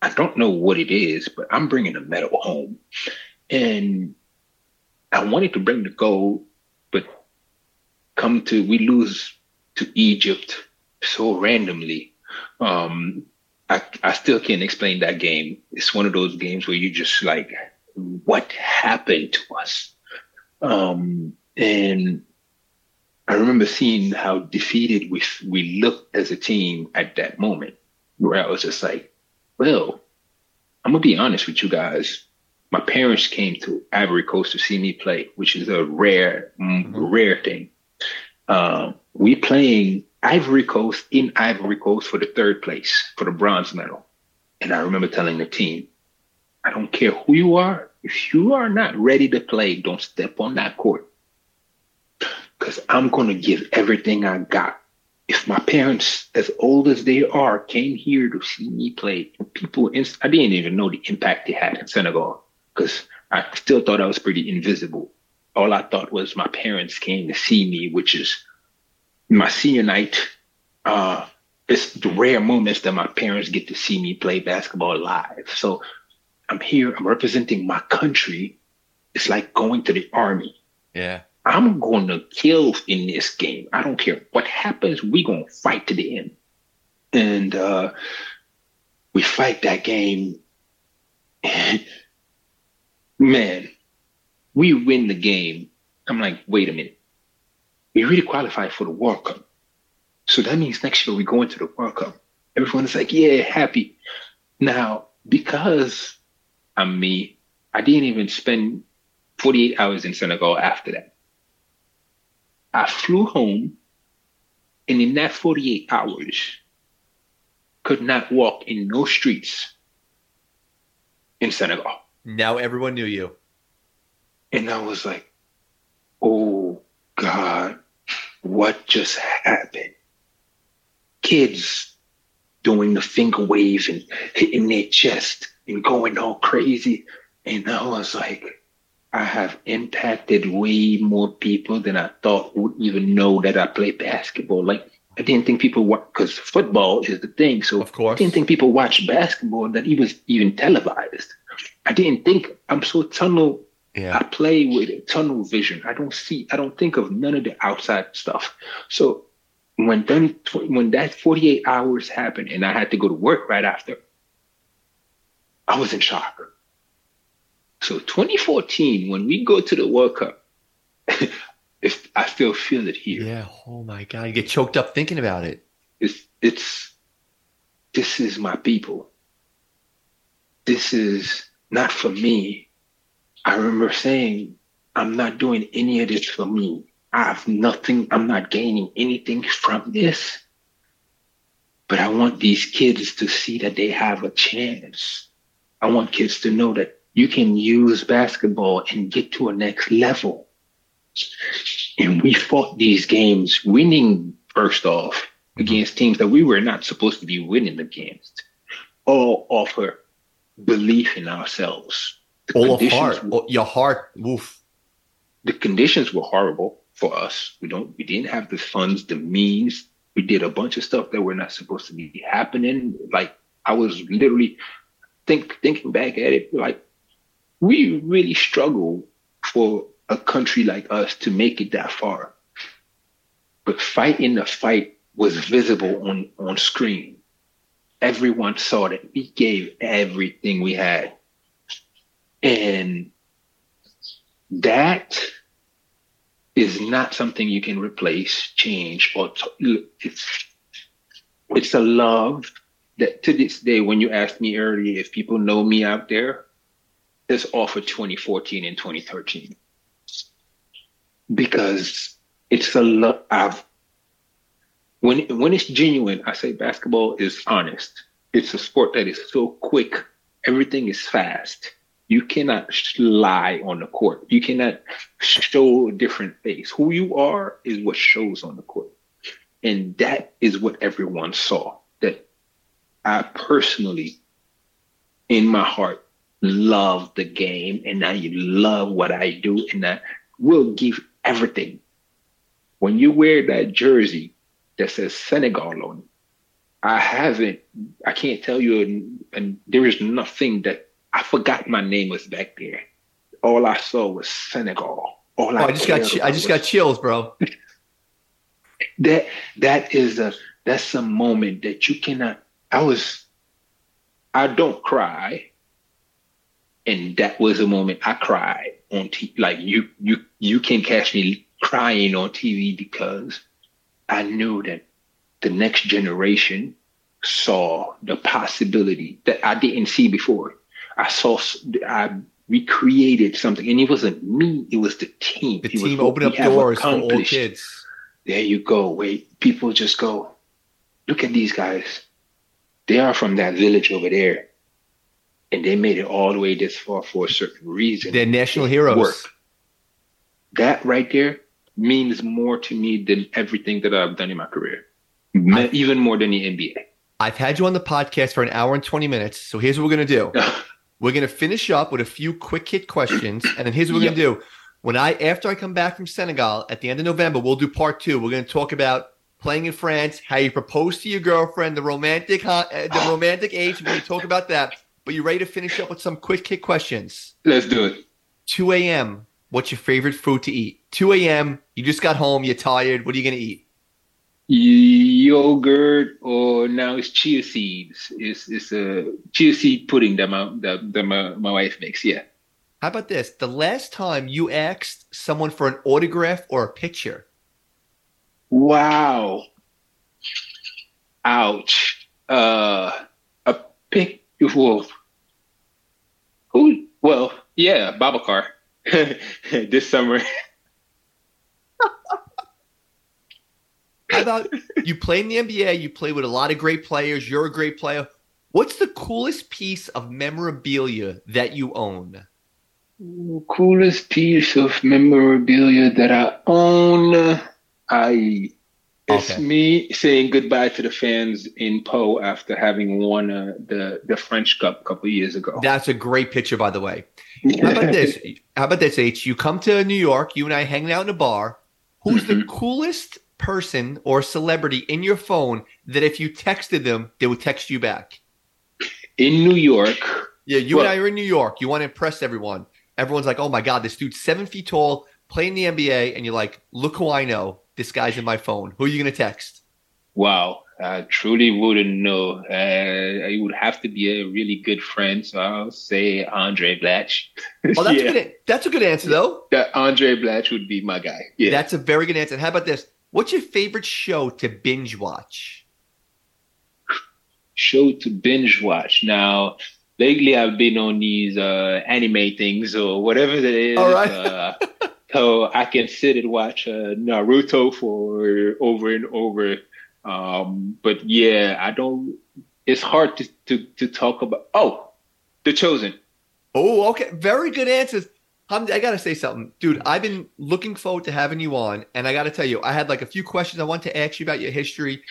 I don't know what it is, but I'm bringing a medal home. And I wanted to bring the gold, but come to we lose to Egypt so randomly. Um, I, I still can't explain that game. It's one of those games where you just like, what happened to us? Um, and I remember seeing how defeated we we looked as a team at that moment, where I was just like, well, I'm gonna be honest with you guys my parents came to Ivory Coast to see me play, which is a rare, mm-hmm. rare thing. Um, we playing Ivory Coast in Ivory Coast for the third place for the bronze medal. And I remember telling the team, I don't care who you are. If you are not ready to play, don't step on that court. Because I'm going to give everything I got. If my parents, as old as they are, came here to see me play, people, I didn't even know the impact they had in Senegal because I still thought I was pretty invisible. all I thought was my parents came to see me, which is my senior night. Uh, it's the rare moments that my parents get to see me play basketball live. So I'm here, I'm representing my country. It's like going to the army. Yeah. I'm going to kill in this game. I don't care what happens. We're going to fight to the end. And uh, we fight that game. And man, we win the game. I'm like, wait a minute. We really qualified for the World Cup. So that means next year we go into the World Cup. Everyone is like, yeah, happy. Now, because I'm me, I didn't even spend 48 hours in Senegal after that. I flew home, and in that 48 hours, could not walk in no streets in Senegal. Now everyone knew you. And I was like, oh God, what just happened? Kids doing the finger wave and hitting their chest and going all crazy. And I was like, I have impacted way more people than I thought would even know that I play basketball. Like I didn't think people watch because football is the thing. So of course, I didn't think people watch basketball that it was even televised. I didn't think I'm so tunnel. Yeah. I play with tunnel vision. I don't see. I don't think of none of the outside stuff. So when then when that 48 hours happened and I had to go to work right after, I was in shock. So 2014, when we go to the World Cup, if I still feel it here. Yeah. Oh my God. You get choked up thinking about it. It's it's this is my people. This is not for me. I remember saying, I'm not doing any of this for me. I have nothing, I'm not gaining anything from this. But I want these kids to see that they have a chance. I want kids to know that you can use basketball and get to a next level. And we fought these games winning first off against teams that we were not supposed to be winning against, all offer belief in ourselves. The all of heart, were, your heart, woof. The conditions were horrible for us. We don't, we didn't have the funds, the means. We did a bunch of stuff that were not supposed to be happening. Like I was literally think thinking back at it, like we really struggle for a country like us to make it that far. But fighting the fight was visible on, on screen. Everyone saw that we gave everything we had. And that is not something you can replace, change, or t- it's it's a love that to this day, when you asked me earlier if people know me out there, it's all for 2014 and 2013 because it's a lot of when when it's genuine. I say basketball is honest. It's a sport that is so quick. Everything is fast. You cannot lie on the court. You cannot show a different face. Who you are is what shows on the court. And that is what everyone saw. That I personally, in my heart, love the game and I love what I do and I will give everything. When you wear that jersey that says Senegal on it, I haven't, I can't tell you, and, and there is nothing that I forgot my name was back there. All I saw was Senegal. All oh, I, I just got, I just got chills, bro. that that is a that's a moment that you cannot. I was, I don't cry, and that was a moment I cried on TV. Like you, you, you can catch me crying on TV because I knew that the next generation saw the possibility that I didn't see before. I saw, I recreated something, and it wasn't me; it was the team. The it team opened up doors for all kids. There you go. Wait, people just go, look at these guys. They are from that village over there and they made it all the way this far for a certain reason. They're national heroes. Work. That right there means more to me than everything that I've done in my career, even more than the NBA. I've had you on the podcast for an hour and 20 minutes. So here's what we're going to do. we're going to finish up with a few quick hit questions. And then here's what we're yep. going to do. When I after I come back from Senegal at the end of November, we'll do part two. We're going to talk about playing in France, how you propose to your girlfriend, the romantic uh, the romantic age. We're going to talk about that. But you ready to finish up with some quick hit questions? Let's do it. 2 a.m. What's your favorite food to eat? 2 a.m. You just got home. You're tired. What are you going to eat? Yogurt or now it's chia seeds. It's it's a chia seed pudding that my that, that my, my wife makes. Yeah. How about this? The last time you asked someone for an autograph or a picture? Wow. Ouch. Uh, a pic. Well, who? Well, yeah, Babacar. this summer. About you play in the NBA? You play with a lot of great players. You're a great player. What's the coolest piece of memorabilia that you own? Coolest piece of memorabilia that I own. I it's okay. me saying goodbye to the fans in Pau after having won uh, the the French Cup a couple years ago. That's a great picture, by the way. How about this? How about this, H? You come to New York, you and I hanging out in a bar. Who's mm-hmm. the coolest person or celebrity in your phone that if you texted them, they would text you back? In New York. Yeah, you well, and I are in New York. You want to impress everyone. Everyone's like, "Oh my god, this dude's seven feet tall, playing the NBA," and you're like, "Look who I know." this guy's in my phone. Who are you going to text? Wow, I truly wouldn't know. Uh, it would have to be a really good friend, so I'll say Andray Blatche. Oh, that's, yeah. a good, that's a good answer, though. That Andray Blatche would be my guy. Yeah, that's a very good answer. how about this? What's your favorite show to binge watch? Show to binge watch. Now, lately I've been on these uh, anime things or whatever that is. All right. uh, so I can sit and watch uh, Naruto for over and over. Um, but yeah, I don't. It's hard to, to to talk about. Oh, The Chosen. Oh, okay. Very good answers. I gotta say something, dude. I've been looking forward to having you on, and I gotta tell you, I had like a few questions I want to ask you about your history.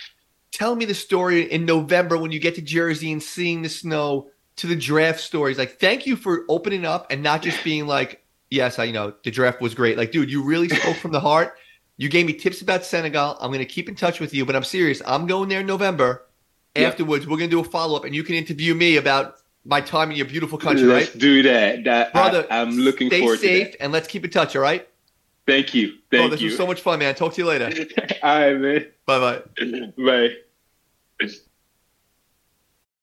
Tell me the story in November when you get to Jersey and seeing the snow to the draft stories. Like, thank you for opening up and not just being like, yes, I you know the draft was great. Like, dude, you really spoke from the heart. You gave me tips about Senegal. I'm going to keep in touch with you, but I'm serious. I'm going there in November. Yep. Afterwards, we're going to do a follow up, and you can interview me about my time in your beautiful country. Let's right? do that. That brother. I, am looking forward to safe, and let's keep in touch. All right. Thank you. Thank oh, this you. was so much fun, man. Talk to you later. all right, man. Bye bye. Bye.